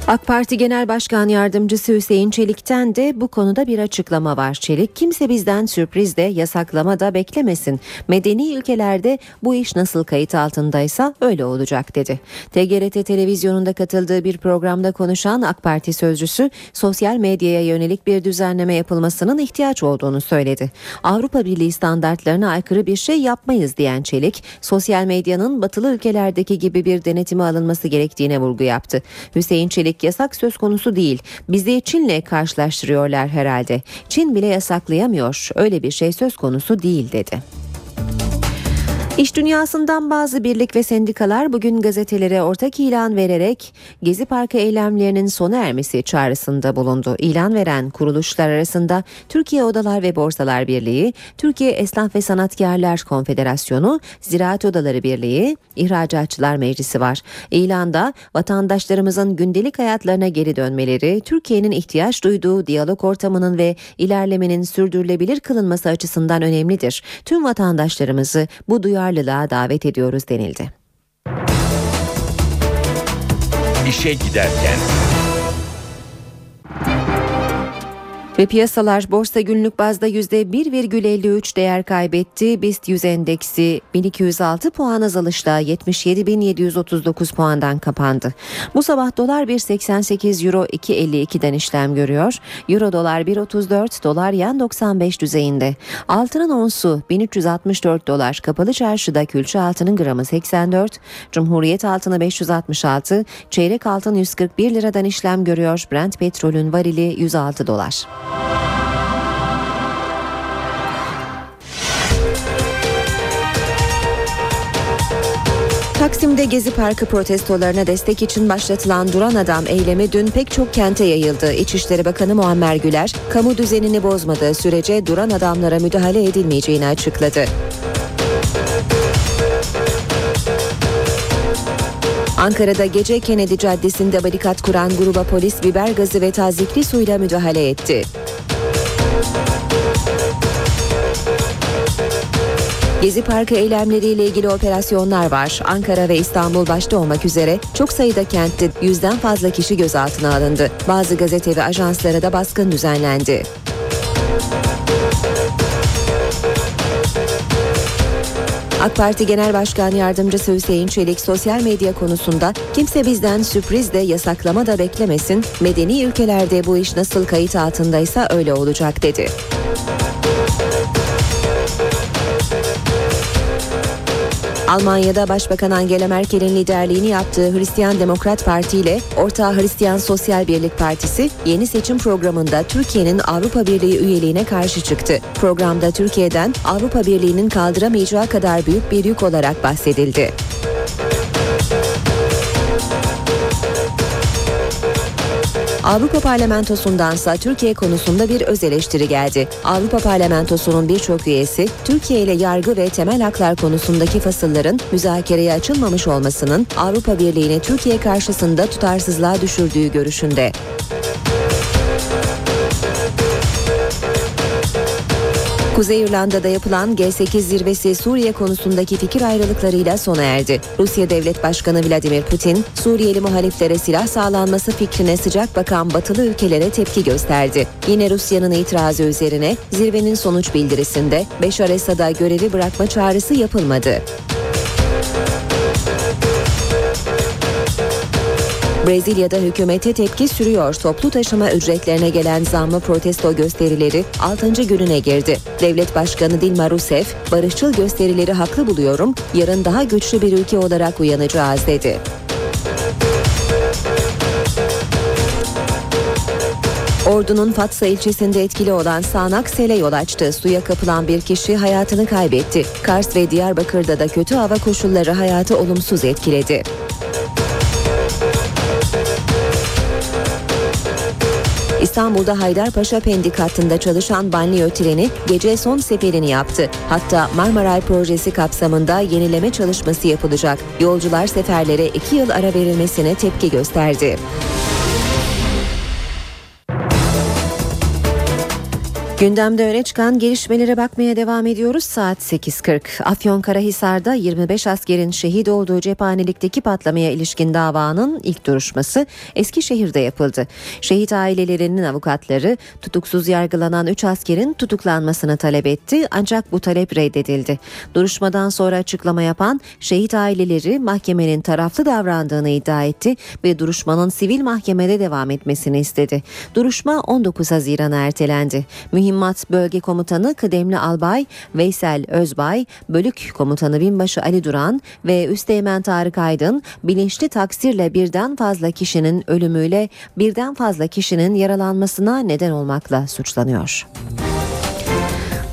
AK Parti Genel Başkan Yardımcısı Hüseyin Çelik'ten de bu konuda bir açıklama var. Çelik kimse bizden sürpriz de yasaklama da beklemesin. Medeni ülkelerde bu iş nasıl kayıt altındaysa öyle olacak dedi. TGRT televizyonunda katıldığı bir programda konuşan AK Parti sözcüsü sosyal medyaya yönelik bir düzenleme yapılmasının ihtiyaç olduğunu söyledi. Avrupa Birliği standartlarına aykırı bir şey yapmayız diyen Çelik, sosyal medyanın batılı ülkelerdeki gibi bir denetime alınması gerektiğine vurgu yaptı. Hüseyin Çelik yasak söz konusu değil. Bizi Çin'le karşılaştırıyorlar herhalde. Çin bile yasaklayamıyor. Öyle bir şey söz konusu değil dedi. İş dünyasından bazı birlik ve sendikalar bugün gazetelere ortak ilan vererek Gezi Parkı eylemlerinin sona ermesi çağrısında bulundu. İlan veren kuruluşlar arasında Türkiye Odalar ve Borsalar Birliği, Türkiye Esnaf ve Sanatkarlar Konfederasyonu, Ziraat Odaları Birliği, İhracatçılar Meclisi var. İlanda vatandaşlarımızın gündelik hayatlarına geri dönmeleri, Türkiye'nin ihtiyaç duyduğu diyalog ortamının ve ilerlemenin sürdürülebilir kılınması açısından önemlidir. Tüm vatandaşlarımızı bu duyarlılığa davet ediyoruz denildi. İşe giderken. Ve piyasalar borsa günlük bazda %1,53 değer kaybetti. BIST 100 endeksi 1206 puan azalışla 77.739 puandan kapandı. Bu sabah dolar 1.88 euro 2.52'den işlem görüyor. Euro dolar 1.34 dolar yan 95 düzeyinde. Altının onsu 1364 dolar. Kapalı çarşıda külçe altının gramı 84. Cumhuriyet altını 566. Çeyrek altın 141 liradan işlem görüyor. Brent petrolün varili 106 dolar. Taksim'de Gezi Parkı protestolarına destek için başlatılan Duran Adam eylemi dün pek çok kente yayıldı. İçişleri Bakanı Muammer Güler, kamu düzenini bozmadığı sürece duran adamlara müdahale edilmeyeceğini açıkladı. Ankara'da gece Kennedy Caddesi'nde barikat kuran gruba polis biber gazı ve tazikli suyla müdahale etti. Gezi Parkı eylemleriyle ilgili operasyonlar var. Ankara ve İstanbul başta olmak üzere çok sayıda kentte yüzden fazla kişi gözaltına alındı. Bazı gazete ve ajanslara da baskın düzenlendi. AK Parti Genel Başkan Yardımcısı Hüseyin Çelik sosyal medya konusunda kimse bizden sürpriz de yasaklama da beklemesin. Medeni ülkelerde bu iş nasıl kayıt altındaysa öyle olacak dedi. Almanya'da Başbakan Angela Merkel'in liderliğini yaptığı Hristiyan Demokrat Parti ile Orta Hristiyan Sosyal Birlik Partisi yeni seçim programında Türkiye'nin Avrupa Birliği üyeliğine karşı çıktı. Programda Türkiye'den Avrupa Birliği'nin kaldıramayacağı kadar büyük bir yük olarak bahsedildi. Avrupa Parlamentosundansa Türkiye konusunda bir öz eleştiri geldi. Avrupa Parlamentosu'nun birçok üyesi Türkiye ile yargı ve temel haklar konusundaki fasılların müzakereye açılmamış olmasının Avrupa Birliği'ni Türkiye karşısında tutarsızlığa düşürdüğü görüşünde. Kuzey İrlanda'da yapılan G8 zirvesi Suriye konusundaki fikir ayrılıklarıyla sona erdi. Rusya Devlet Başkanı Vladimir Putin, Suriyeli muhaliflere silah sağlanması fikrine sıcak bakan batılı ülkelere tepki gösterdi. Yine Rusya'nın itirazı üzerine zirvenin sonuç bildirisinde Beşar Esad'a görevi bırakma çağrısı yapılmadı. Brezilya'da hükümete tepki sürüyor. Toplu taşıma ücretlerine gelen zammı protesto gösterileri 6. gününe girdi. Devlet Başkanı Dilma Rousseff, barışçıl gösterileri haklı buluyorum, yarın daha güçlü bir ülke olarak uyanacağız dedi. Ordu'nun Fatsa ilçesinde etkili olan sağanak sele yol açtı. Suya kapılan bir kişi hayatını kaybetti. Kars ve Diyarbakır'da da kötü hava koşulları hayatı olumsuz etkiledi. İstanbul'da Haydarpaşa Pendik hattında çalışan banliyö treni gece son seferini yaptı. Hatta Marmaray projesi kapsamında yenileme çalışması yapılacak. Yolcular seferlere iki yıl ara verilmesine tepki gösterdi. Gündemde öne çıkan gelişmelere bakmaya devam ediyoruz. Saat 8.40. Afyonkarahisar'da 25 askerin şehit olduğu cephanelikteki patlamaya ilişkin davanın ilk duruşması Eskişehir'de yapıldı. Şehit ailelerinin avukatları tutuksuz yargılanan 3 askerin tutuklanmasını talep etti ancak bu talep reddedildi. Duruşmadan sonra açıklama yapan şehit aileleri mahkemenin taraflı davrandığını iddia etti ve duruşmanın sivil mahkemede devam etmesini istedi. Duruşma 19 Haziran'a ertelendi. Mühim Mühimmat Bölge Komutanı Kıdemli Albay Veysel Özbay, Bölük Komutanı Binbaşı Ali Duran ve Üsteğmen Tarık Aydın bilinçli taksirle birden fazla kişinin ölümüyle birden fazla kişinin yaralanmasına neden olmakla suçlanıyor.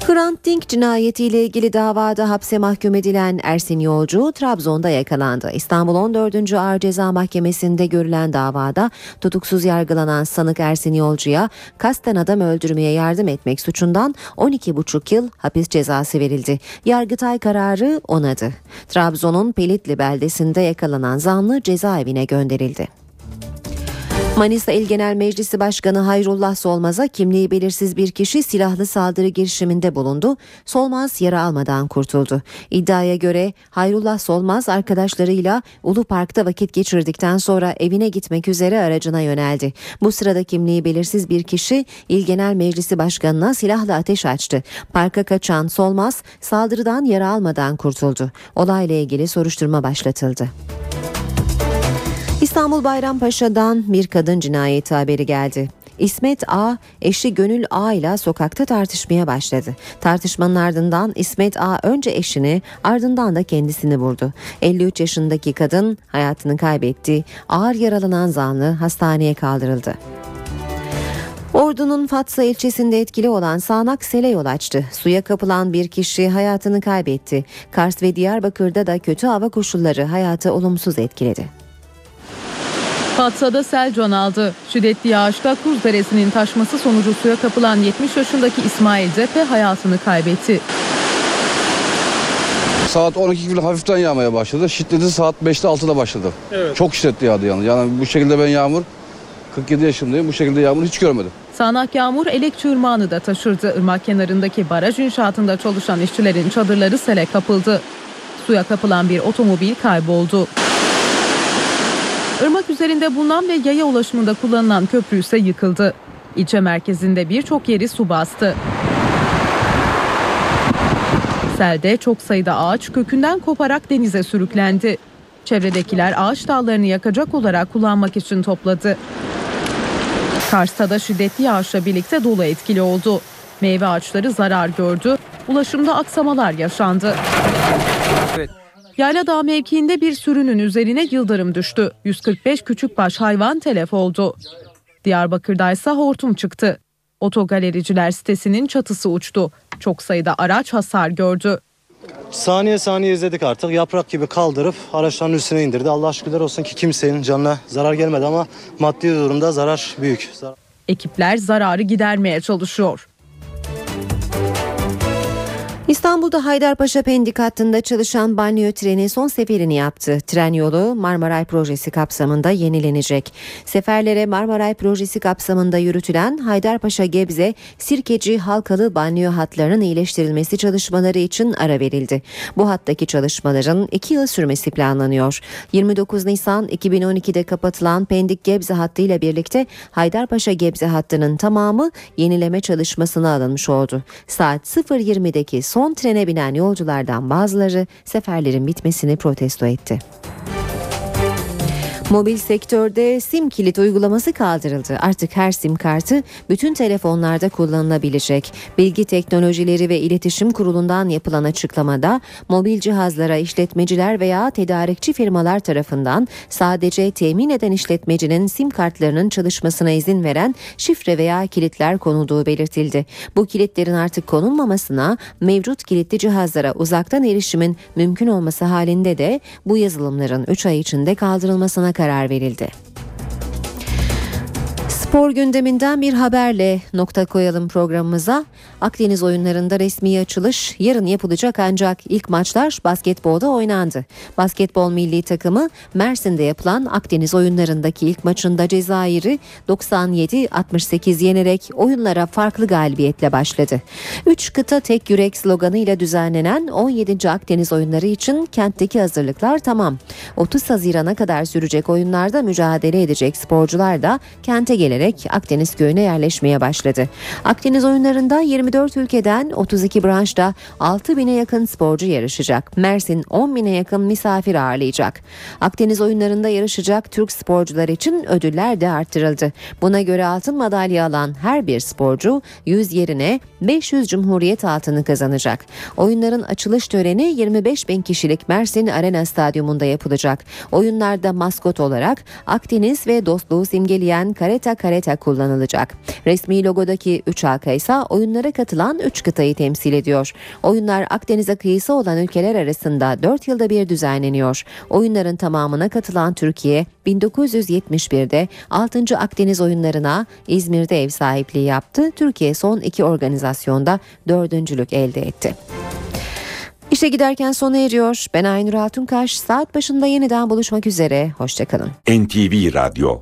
Hrant Dink cinayetiyle ilgili davada hapse mahkum edilen Ersin Yolcu Trabzon'da yakalandı. İstanbul 14. Ağır Ceza Mahkemesi'nde görülen davada tutuksuz yargılanan sanık Ersin Yolcu'ya kasten adam öldürmeye yardım etmek suçundan 12,5 yıl hapis cezası verildi. Yargıtay kararı onadı. Trabzon'un Pelitli beldesinde yakalanan zanlı cezaevine gönderildi. Manisa İl Genel Meclisi Başkanı Hayrullah Solmaz'a kimliği belirsiz bir kişi silahlı saldırı girişiminde bulundu. Solmaz yara almadan kurtuldu. İddiaya göre Hayrullah Solmaz arkadaşlarıyla Ulu Park'ta vakit geçirdikten sonra evine gitmek üzere aracına yöneldi. Bu sırada kimliği belirsiz bir kişi İl Genel Meclisi Başkanı'na silahla ateş açtı. Parka kaçan Solmaz saldırıdan yara almadan kurtuldu. Olayla ilgili soruşturma başlatıldı. İstanbul Bayrampaşa'dan bir kadın cinayeti haberi geldi. İsmet A, eşi Gönül A ile sokakta tartışmaya başladı. Tartışmanın ardından İsmet A önce eşini ardından da kendisini vurdu. 53 yaşındaki kadın hayatını kaybetti. Ağır yaralanan zanlı hastaneye kaldırıldı. Ordu'nun Fatsa ilçesinde etkili olan sağanak sele yol açtı. Suya kapılan bir kişi hayatını kaybetti. Kars ve Diyarbakır'da da kötü hava koşulları hayatı olumsuz etkiledi. Fatsa'da sel can aldı. Şiddetli yağışta Kuz Deresi'nin taşması sonucu suya kapılan 70 yaşındaki İsmail Zepe hayatını kaybetti. Saat 12 gibi hafiften yağmaya başladı. Şiddeti saat 5'te 6'da başladı. Evet. Çok şiddetli yağdı yani. Yani bu şekilde ben yağmur 47 yaşındayım. Bu şekilde yağmur hiç görmedim. Sağnak yağmur Elekçi Irmağı'nı da taşırdı. Irmak kenarındaki baraj inşaatında çalışan işçilerin çadırları sele kapıldı. Suya kapılan bir otomobil kayboldu. Irmak üzerinde bulunan ve yaya ulaşımında kullanılan köprü ise yıkıldı. İlçe merkezinde birçok yeri su bastı. Selde çok sayıda ağaç kökünden koparak denize sürüklendi. Çevredekiler ağaç dallarını yakacak olarak kullanmak için topladı. Kars'ta da şiddetli yağışla birlikte dolu etkili oldu. Meyve ağaçları zarar gördü. Ulaşımda aksamalar yaşandı. Evet. Yayladağ mevkiinde bir sürünün üzerine yıldırım düştü. 145 küçükbaş hayvan telef oldu. Diyarbakır'da ise hortum çıktı. Otogalericiler sitesinin çatısı uçtu. Çok sayıda araç hasar gördü. Saniye saniye izledik artık. Yaprak gibi kaldırıp araçların üstüne indirdi. Allah şükürler olsun ki kimsenin canına zarar gelmedi ama maddi durumda zarar büyük. Ekipler zararı gidermeye çalışıyor. İstanbul'da Haydarpaşa Pendik hattında çalışan banyo treni son seferini yaptı. Tren yolu Marmaray projesi kapsamında yenilenecek. Seferlere Marmaray projesi kapsamında yürütülen Haydarpaşa Gebze Sirkeci halkalı banyo hatlarının iyileştirilmesi çalışmaları için ara verildi. Bu hattaki çalışmaların 2 yıl sürmesi planlanıyor. 29 Nisan 2012'de kapatılan Pendik Gebze hattı ile birlikte Haydarpaşa Gebze hattının tamamı yenileme çalışmasına alınmış oldu. Saat 0.20'deki son son trene binen yolculardan bazıları seferlerin bitmesini protesto etti. Mobil sektörde sim kilit uygulaması kaldırıldı. Artık her sim kartı bütün telefonlarda kullanılabilecek. Bilgi Teknolojileri ve İletişim Kurulu'ndan yapılan açıklamada mobil cihazlara işletmeciler veya tedarikçi firmalar tarafından sadece temin eden işletmecinin sim kartlarının çalışmasına izin veren şifre veya kilitler konulduğu belirtildi. Bu kilitlerin artık konulmamasına mevcut kilitli cihazlara uzaktan erişimin mümkün olması halinde de bu yazılımların 3 ay içinde kaldırılmasına karar verildi. Spor gündeminden bir haberle nokta koyalım programımıza. Akdeniz oyunlarında resmi açılış yarın yapılacak ancak ilk maçlar basketbolda oynandı. Basketbol milli takımı Mersin'de yapılan Akdeniz oyunlarındaki ilk maçında Cezayir'i 97-68 yenerek oyunlara farklı galibiyetle başladı. Üç kıta tek yürek sloganıyla düzenlenen 17. Akdeniz oyunları için kentteki hazırlıklar tamam. 30 Haziran'a kadar sürecek oyunlarda mücadele edecek sporcular da kente gelerek Akdeniz köyüne yerleşmeye başladı. Akdeniz oyunlarında 24 ülkeden 32 branşta 6 bine yakın sporcu yarışacak. Mersin 10 bine yakın misafir ağırlayacak. Akdeniz oyunlarında yarışacak Türk sporcular için ödüller de arttırıldı. Buna göre altın madalya alan her bir sporcu 100 yerine 500 Cumhuriyet altını kazanacak. Oyunların açılış töreni 25 bin kişilik Mersin Arena Stadyumunda yapılacak. Oyunlarda maskot olarak Akdeniz ve dostluğu simgeleyen kareta kareta kullanılacak. Resmi logodaki 3 halka ise oyunlara katılan 3 kıtayı temsil ediyor. Oyunlar Akdeniz'e kıyısı olan ülkeler arasında 4 yılda bir düzenleniyor. Oyunların tamamına katılan Türkiye 1971'de 6. Akdeniz oyunlarına İzmir'de ev sahipliği yaptı. Türkiye son iki organizasyonda dördüncülük elde etti. İşe giderken sona eriyor. Ben Aynur Altunkaş. Saat başında yeniden buluşmak üzere. Hoşçakalın. NTV Radyo